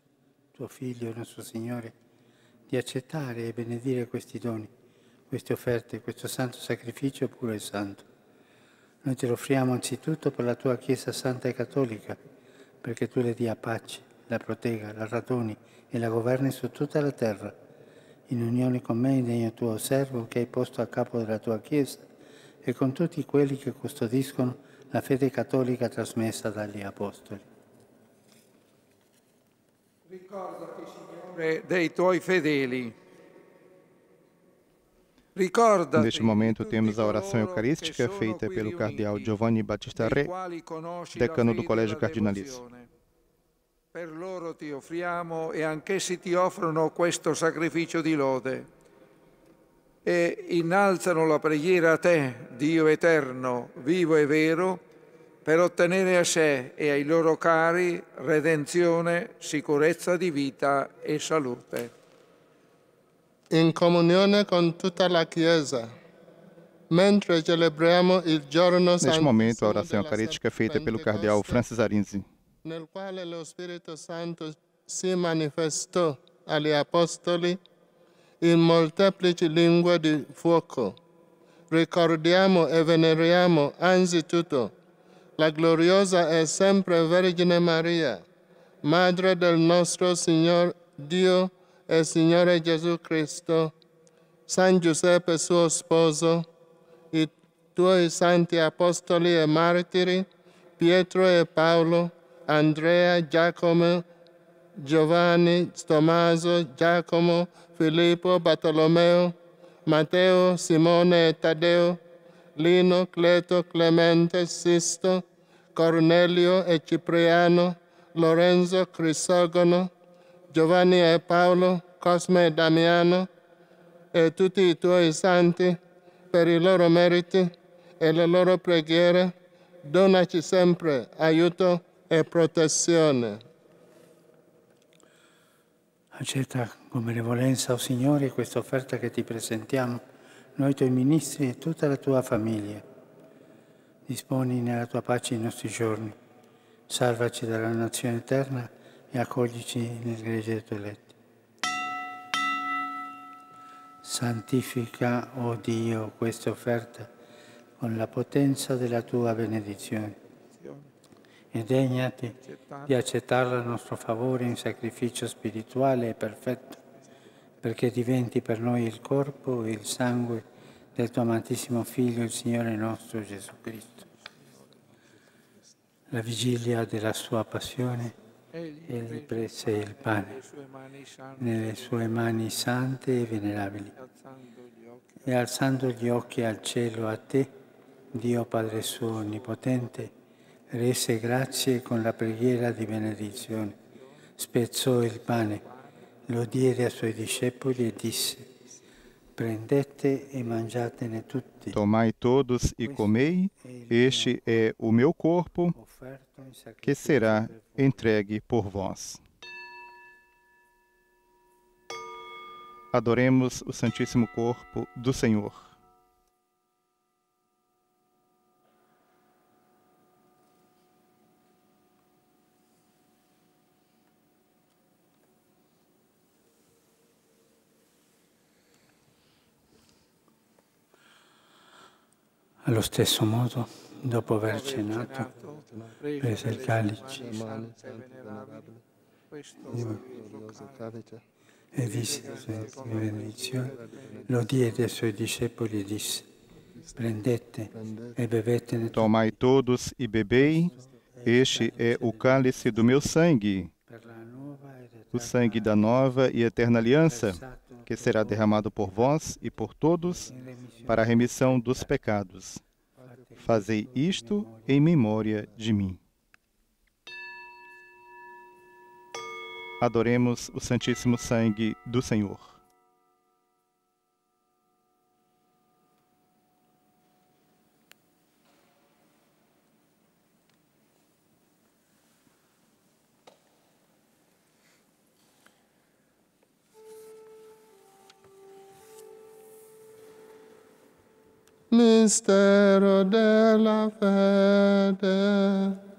tuo Figlio, nostro Signore, di accettare e benedire questi doni, queste offerte, questo santo sacrificio puro e santo. Noi te lo offriamo anzitutto per la tua Chiesa Santa e Cattolica, perché tu le dia pace, la protegga, la raduni e la governi su tutta la terra, in unione con me, degno tuo servo che hai posto a capo della tua Chiesa e con tutti quelli che custodiscono la fede cattolica trasmessa dagli Apostoli. Ricordati, Signore, dei tuoi fedeli. Ricordati Neste momento temos a oração eucarística feita pelo cardeal Giovanni Battista Re, decano do Colégio devozione. Per loro ti offriamo e anch'essi ti offrono questo sacrificio di lode e innalzano la preghiera a te, Dio eterno, vivo e vero, per ottenere a sé e ai loro cari redenzione, sicurezza di vita e salute. in comunione con tutta la Chiesa, mentre celebriamo il giorno Neste momento, a oração eucarística é feita pelo cardeal Francis Arinzi. nel quale lo Spirito Santo si manifestò agli Apostoli in molteplici lingue di fuoco. Ricordiamo e veneriamo anzitutto la gloriosa e sempre Vergine Maria, Madre del nostro Signor Dio e Signore Gesù Cristo, San Giuseppe suo sposo, i tuoi santi apostoli e martiri, Pietro e Paolo, Andrea, Giacomo, Giovanni, Tommaso, Giacomo, Filippo, Bartolomeo, Matteo, Simone e Taddeo, Lino, Cleto, Clemente, Sisto, Cornelio e Cipriano, Lorenzo, Crisogono, Giovanni e Paolo, Cosme e Damiano, e tutti i tuoi santi, per i loro meriti e le loro preghiere, donaci sempre aiuto e protezione. Accetta con benevolenza, o Signore, questa offerta che ti presentiamo, noi tuoi ministri e tutta la tua famiglia. Disponi nella tua pace i nostri giorni, salvaci dalla nazione eterna e accoglici nel gregge dei tuoi eletti. Santifica, o oh Dio, questa offerta con la potenza della tua benedizione e degnati di accettarla a nostro favore in sacrificio spirituale e perfetto, perché diventi per noi il corpo e il sangue del tuo amatissimo Figlio, il Signore nostro Gesù Cristo. La vigilia della sua passione, egli prese il pane nelle sue mani sante e venerabili e alzando gli occhi al cielo a te, Dio Padre suo onnipotente, rese grazie con la preghiera di benedizione, spezzò il pane, lo diede ai suoi discepoli e disse, prendete e mangiatene tutti, Tomai todos e comei, este é o meu corpo, que será entregue por vós. Adoremos o Santíssimo Corpo do Senhor. Allo stesso modo, dopo aver cenato, prese il calice e disse di benedizione, lo diede ai suoi discepoli e disse, prendete e tutti Tomai todos e bebei, este é o cálice do meu sangue, la o sangue da nova e eterna aliança, que será derramado por vós e por todos para a remissão dos pecados. Fazei isto em memória de mim. Adoremos o Santíssimo Sangue do Senhor. Mistero della fede.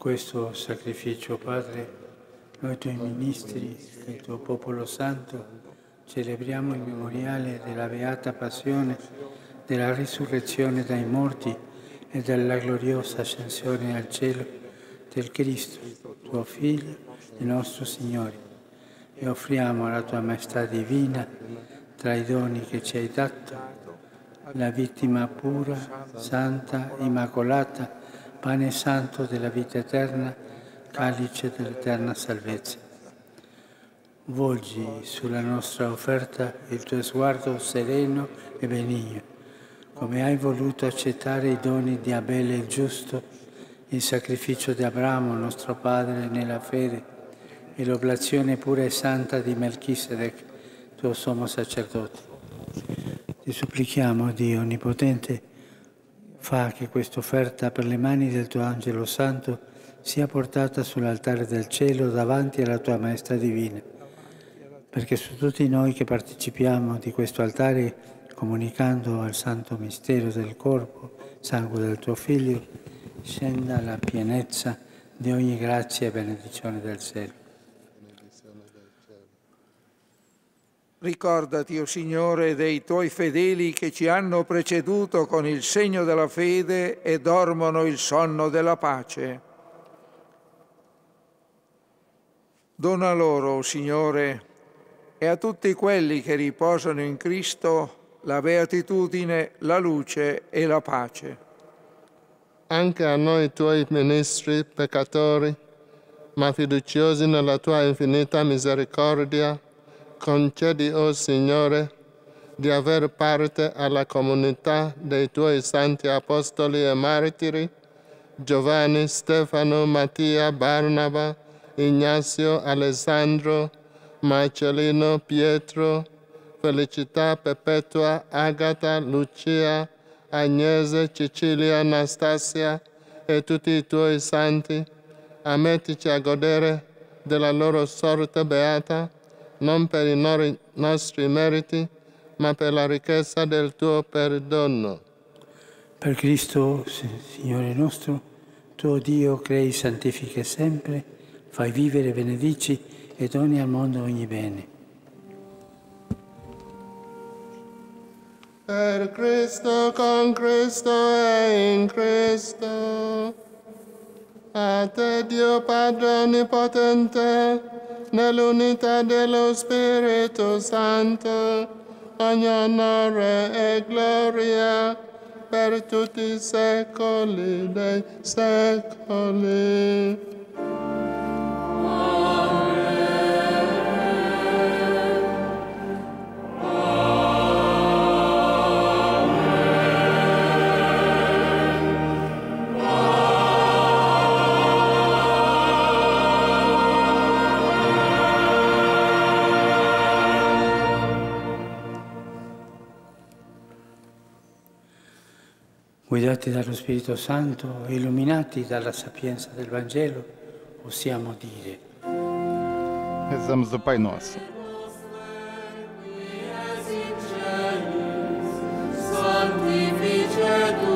Questo sacrificio, Padre, noi tuoi ministri e il tuo popolo santo celebriamo il memoriale della beata passione, della risurrezione dai morti e della gloriosa ascensione al cielo del Cristo, tuo Figlio e nostro Signore. E offriamo alla tua maestà divina, tra i doni che ci hai dato, la vittima pura, santa, immacolata, pane santo della vita eterna, calice dell'eterna salvezza. Volgi sulla nostra offerta il tuo sguardo sereno e benigno, come hai voluto accettare i doni di Abele il giusto, il sacrificio di Abramo, nostro padre, nella fede, e l'oblazione pura e santa di Melchisedec, tuo sommo sacerdote. Ti supplichiamo, Dio Onnipotente, fa che questa offerta per le mani del tuo angelo santo sia portata sull'altare del cielo davanti alla tua maestà divina, perché su tutti noi che partecipiamo di questo altare, comunicando al santo mistero del corpo, sangue del tuo Figlio, scenda la pienezza di ogni grazia e benedizione del cielo. Ricordati, o Signore, dei tuoi fedeli che ci hanno preceduto con il segno della fede e dormono il sonno della pace. Dona loro, o Signore, e a tutti quelli che riposano in Cristo la beatitudine, la luce e la pace. Anche a noi tuoi ministri peccatori, ma fiduciosi nella tua infinita misericordia, concedi, o Signore, di aver parte alla comunità dei tuoi santi apostoli e martiri, Giovanni, Stefano, Mattia, Barnaba, Ignazio, Alessandro, Marcellino, Pietro, Felicità Perpetua, Agata, Lucia, Agnese, Cecilia, Anastasia e tutti i tuoi santi, ammettici a godere della loro sorte beata, non per i nostri meriti, ma per la ricchezza del tuo perdono. Per Cristo, Signore nostro, tuo Dio crei, santifichi sempre, fai vivere, benedici e doni al mondo ogni bene. Per Cristo, con Cristo e in Cristo. A te Dio Padre Onnipotente, nell'unità dello Spirito Santo, ogni onore e gloria per tutti i secoli dei secoli. Guidati dallo Spirito Santo e illuminati dalla sapienza del Vangelo, possiamo dire, Rezamos o Pai Nosso. Sanctificetur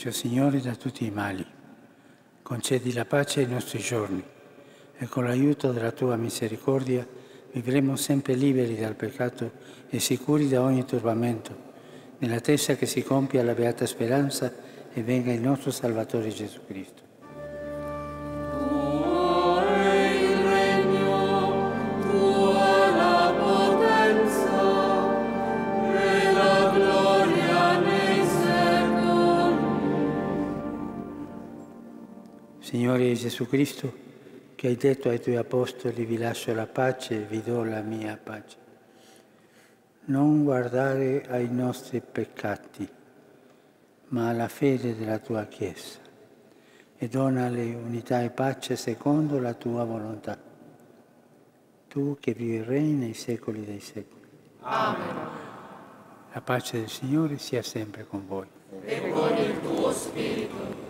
Proteggici, o Signore, da tutti i mali. Concedi la pace ai nostri giorni e con l'aiuto della tua misericordia vivremo sempre liberi dal peccato e sicuri da ogni turbamento, nell'attesa che si compia la beata speranza e venga il nostro Salvatore Gesù Cristo. Signore Gesù Cristo, che hai detto ai tuoi apostoli vi lascio la pace, vi do la mia pace. Non guardare ai nostri peccati, ma alla fede della tua Chiesa e donale unità e pace secondo la tua volontà. Tu che vivi e regni nei secoli dei secoli. Amen. La pace del Signore sia sempre con voi. E con il tuo spirito.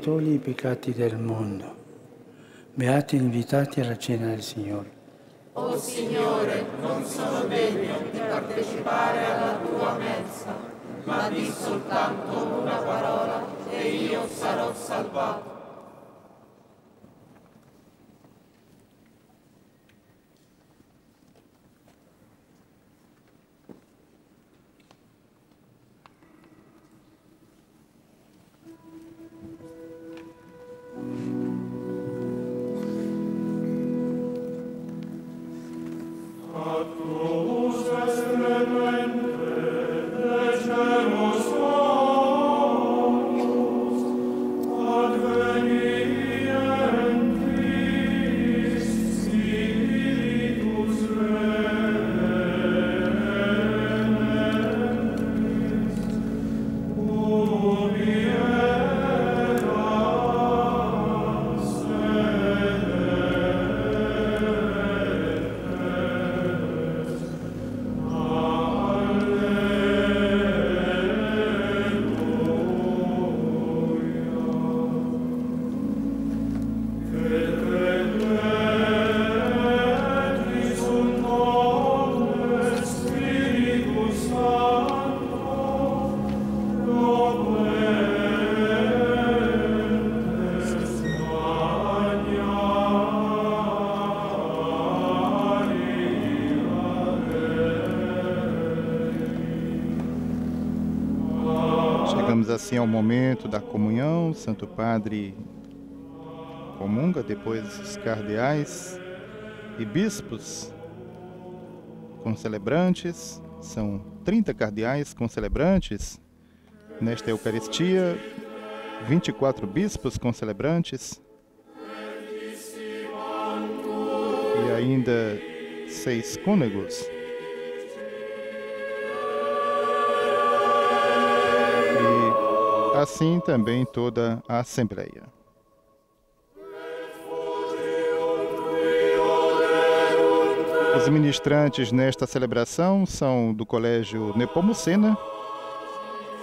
toglie i peccati del mondo. Beati invitati alla cena del Signore. O Signore, non sono degno di partecipare alla tua mensa, ma di soltanto una parola e io sarò salvato. Santo Padre comunga, depois os cardeais e bispos com celebrantes. São 30 cardeais com celebrantes nesta Eucaristia, 24 bispos com celebrantes e ainda seis cônegos. Assim também toda a Assembleia. Os ministrantes nesta celebração são do Colégio Nepomucena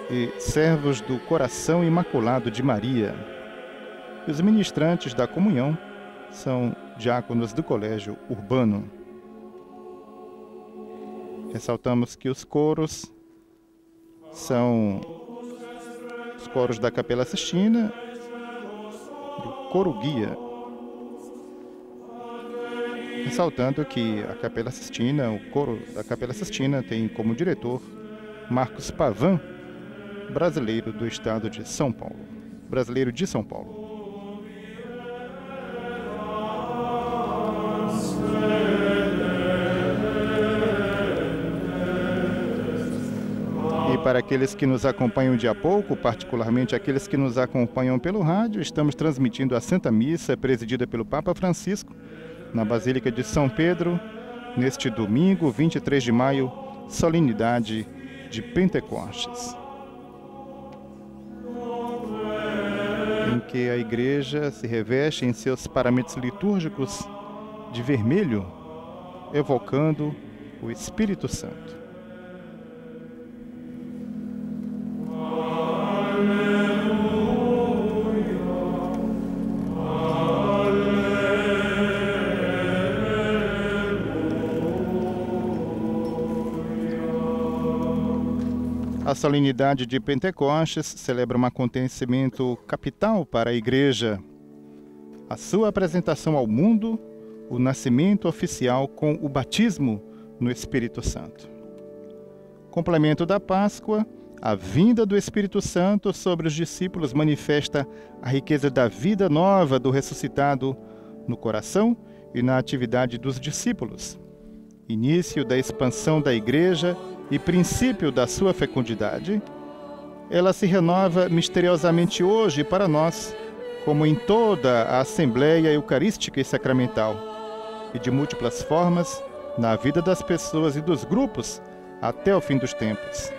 e servos do Coração Imaculado de Maria. E os ministrantes da comunhão são diáconos do Colégio Urbano. Ressaltamos que os coros são os coros da Capela Sistina e o coro guia. Ressaltando que a Capela Sistina, o coro da Capela Sistina tem como diretor Marcos Pavan, brasileiro do estado de São Paulo, brasileiro de São Paulo. Para aqueles que nos acompanham de a pouco, particularmente aqueles que nos acompanham pelo rádio, estamos transmitindo a Santa Missa, presidida pelo Papa Francisco, na Basílica de São Pedro, neste domingo, 23 de maio, solenidade de Pentecostes. Em que a igreja se reveste em seus parâmetros litúrgicos de vermelho, evocando o Espírito Santo. Solenidade de Pentecostes celebra um acontecimento capital para a Igreja. A sua apresentação ao mundo, o nascimento oficial com o batismo no Espírito Santo. Complemento da Páscoa, a vinda do Espírito Santo sobre os discípulos manifesta a riqueza da vida nova do ressuscitado no coração e na atividade dos discípulos. Início da expansão da Igreja e princípio da sua fecundidade, ela se renova misteriosamente hoje para nós, como em toda a Assembleia Eucarística e Sacramental, e de múltiplas formas na vida das pessoas e dos grupos até o fim dos tempos.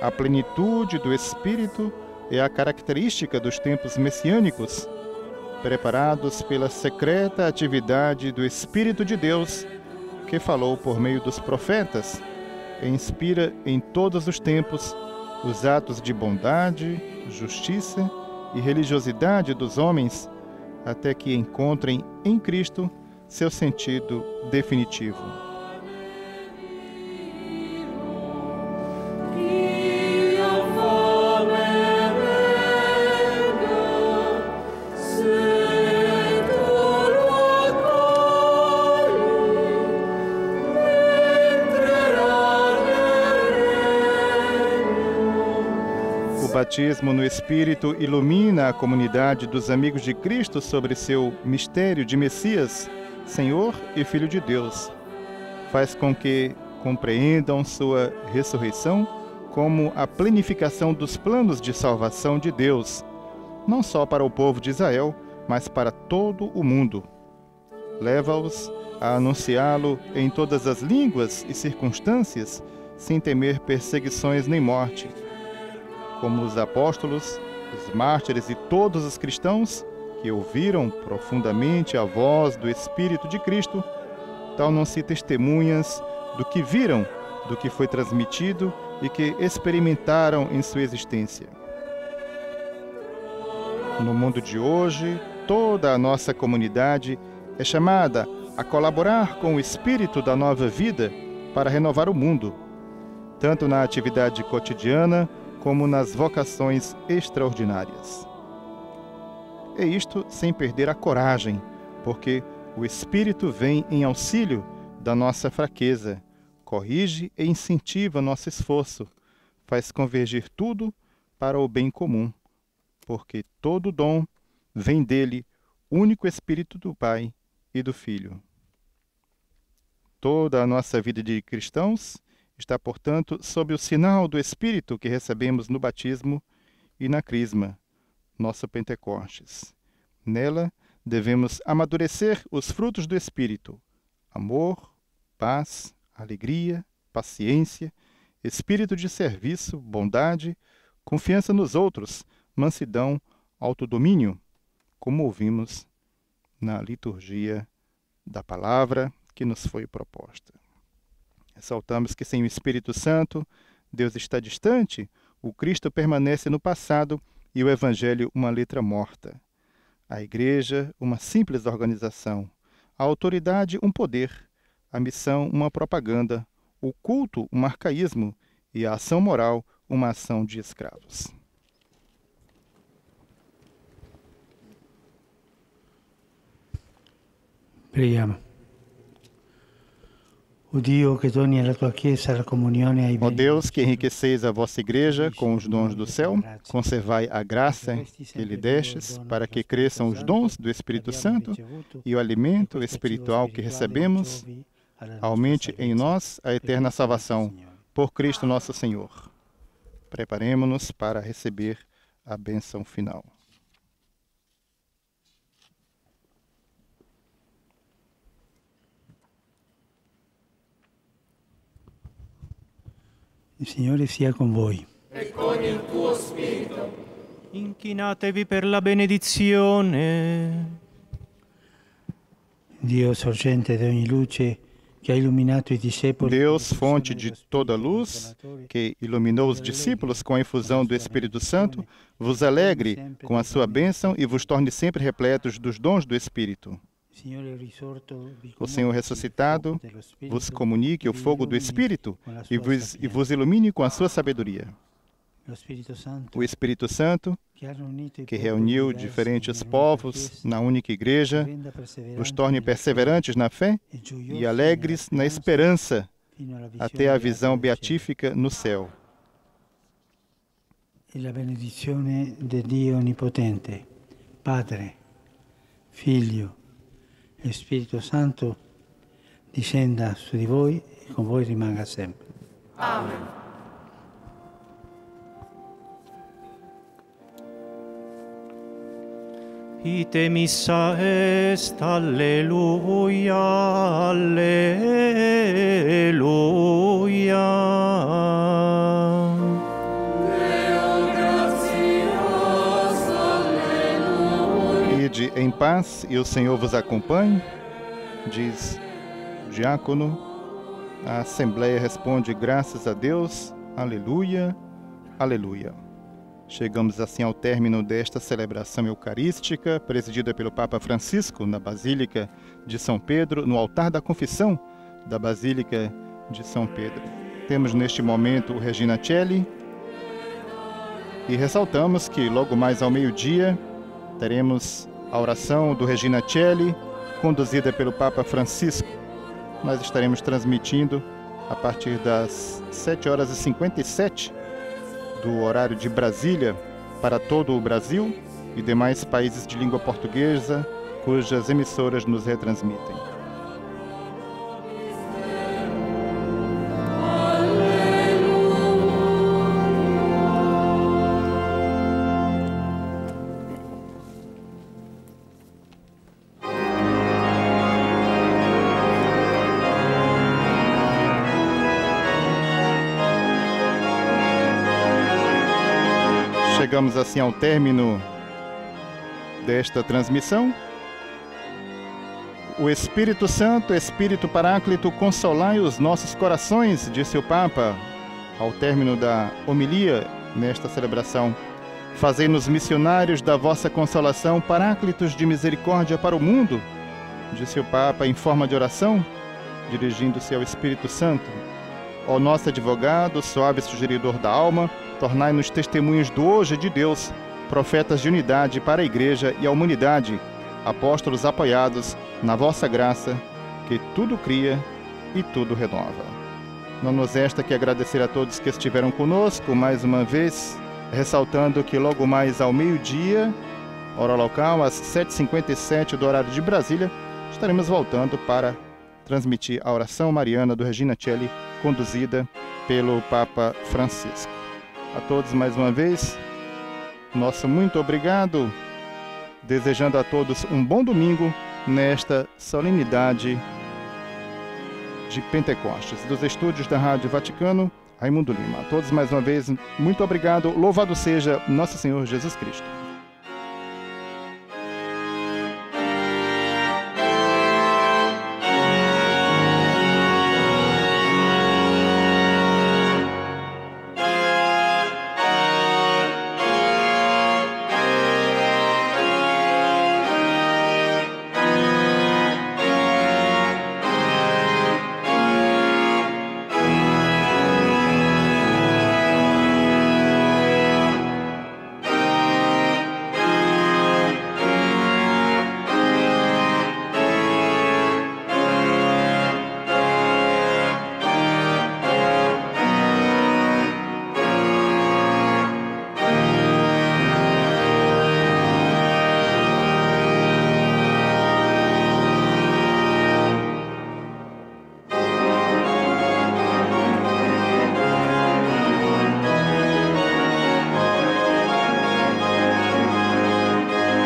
A plenitude do Espírito é a característica dos tempos messiânicos, preparados pela secreta atividade do Espírito de Deus, que falou por meio dos profetas e inspira em todos os tempos os atos de bondade, justiça e religiosidade dos homens, até que encontrem em Cristo seu sentido definitivo. Batismo no Espírito ilumina a comunidade dos amigos de Cristo sobre seu mistério de Messias, Senhor e Filho de Deus. Faz com que compreendam sua ressurreição como a planificação dos planos de salvação de Deus, não só para o povo de Israel, mas para todo o mundo. Leva-os a anunciá-lo em todas as línguas e circunstâncias, sem temer perseguições nem morte como os apóstolos, os mártires e todos os cristãos que ouviram profundamente a voz do Espírito de Cristo, tornam-se testemunhas do que viram, do que foi transmitido e que experimentaram em sua existência. No mundo de hoje, toda a nossa comunidade é chamada a colaborar com o espírito da nova vida para renovar o mundo, tanto na atividade cotidiana como nas vocações extraordinárias. E isto sem perder a coragem, porque o Espírito vem em auxílio da nossa fraqueza, corrige e incentiva nosso esforço, faz convergir tudo para o bem comum, porque todo dom vem dele, único Espírito do Pai e do Filho. Toda a nossa vida de cristãos está, portanto, sob o sinal do Espírito que recebemos no batismo e na crisma, nosso Pentecostes. Nela devemos amadurecer os frutos do Espírito: amor, paz, alegria, paciência, espírito de serviço, bondade, confiança nos outros, mansidão, autodomínio, como ouvimos na liturgia da palavra que nos foi proposta. Ressaltamos que sem o Espírito Santo, Deus está distante, o Cristo permanece no passado e o Evangelho uma letra morta. A igreja, uma simples organização. A autoridade, um poder. A missão, uma propaganda. O culto, um arcaísmo. E a ação moral, uma ação de escravos. Preghiamo. O Dio che doni alla tua Chiesa la comunione ai Ó Deus, que enriqueceis a vossa igreja com os dons do céu, conservai a graça que lhe destes, para que cresçam os dons do Espírito Santo e o alimento espiritual que recebemos, aumente em nós a eterna salvação, por Cristo nosso Senhor. Preparemo-nos para receber a bênção final. Il Signore sia con voi. e con il tuo spirito. Inchinatevi per la benedizione. Dio sorgente di ogni luce che ha illuminato i discepoli. Deus, fonte de toda luz, que iluminou os discípulos com a infusão do Espírito Santo, vos alegre com a sua bênção e vos torne sempre repletos dos dons do Espírito. O Senhor ressuscitado vos comunique o fogo do Espírito e vos, e vos ilumine com a sua sabedoria. O Espírito Santo, que reuniu diferentes povos na única igreja, vos torne perseverantes na fé e alegres na esperança até a visão beatífica no céu. E la benedizione di Dio Onnipotente, Padre, Figlio e Spirito Santo discenda su di voi e con voi rimanga sempre. Amen. Ite missa est, alleluia, alleluia. Paz e o Senhor vos acompanhe, diz o diácono. A Assembleia responde graças a Deus, aleluia, aleluia. Chegamos assim ao término desta celebração eucarística, presidida pelo Papa Francisco na Basílica de São Pedro, no altar da confissão da Basílica de São Pedro. Temos neste momento o Regina Celli e ressaltamos que logo mais ao meio-dia teremos a oração do Regina Celli, conduzida pelo Papa Francisco. Nós estaremos transmitindo a partir das 7 horas e 57 do horário de Brasília para todo o Brasil e demais países de língua portuguesa cujas emissoras nos retransmitem. Chegamos assim ao término desta transmissão. O Espírito Santo, Espírito Paráclito, consolai os nossos corações, disse o Papa ao término da homilia nesta celebração. Fazei-nos missionários da vossa consolação, paráclitos de misericórdia para o mundo, disse o Papa em forma de oração, dirigindo-se ao Espírito Santo. Ó nosso advogado, suave sugeridor da alma, tornai-nos testemunhas do hoje de Deus, profetas de unidade para a Igreja e a humanidade, apóstolos apoiados na vossa graça, que tudo cria e tudo renova. Não nos resta que agradecer a todos que estiveram conosco mais uma vez, ressaltando que logo mais ao meio-dia, hora local, às 7h57 do horário de Brasília, estaremos voltando para transmitir a oração mariana do Regina Celli, conduzida pelo Papa Francisco. A todos mais uma vez, nosso muito obrigado, desejando a todos um bom domingo nesta solenidade de Pentecostes. Dos estúdios da Rádio Vaticano, Raimundo Lima. A todos mais uma vez, muito obrigado. Louvado seja Nosso Senhor Jesus Cristo.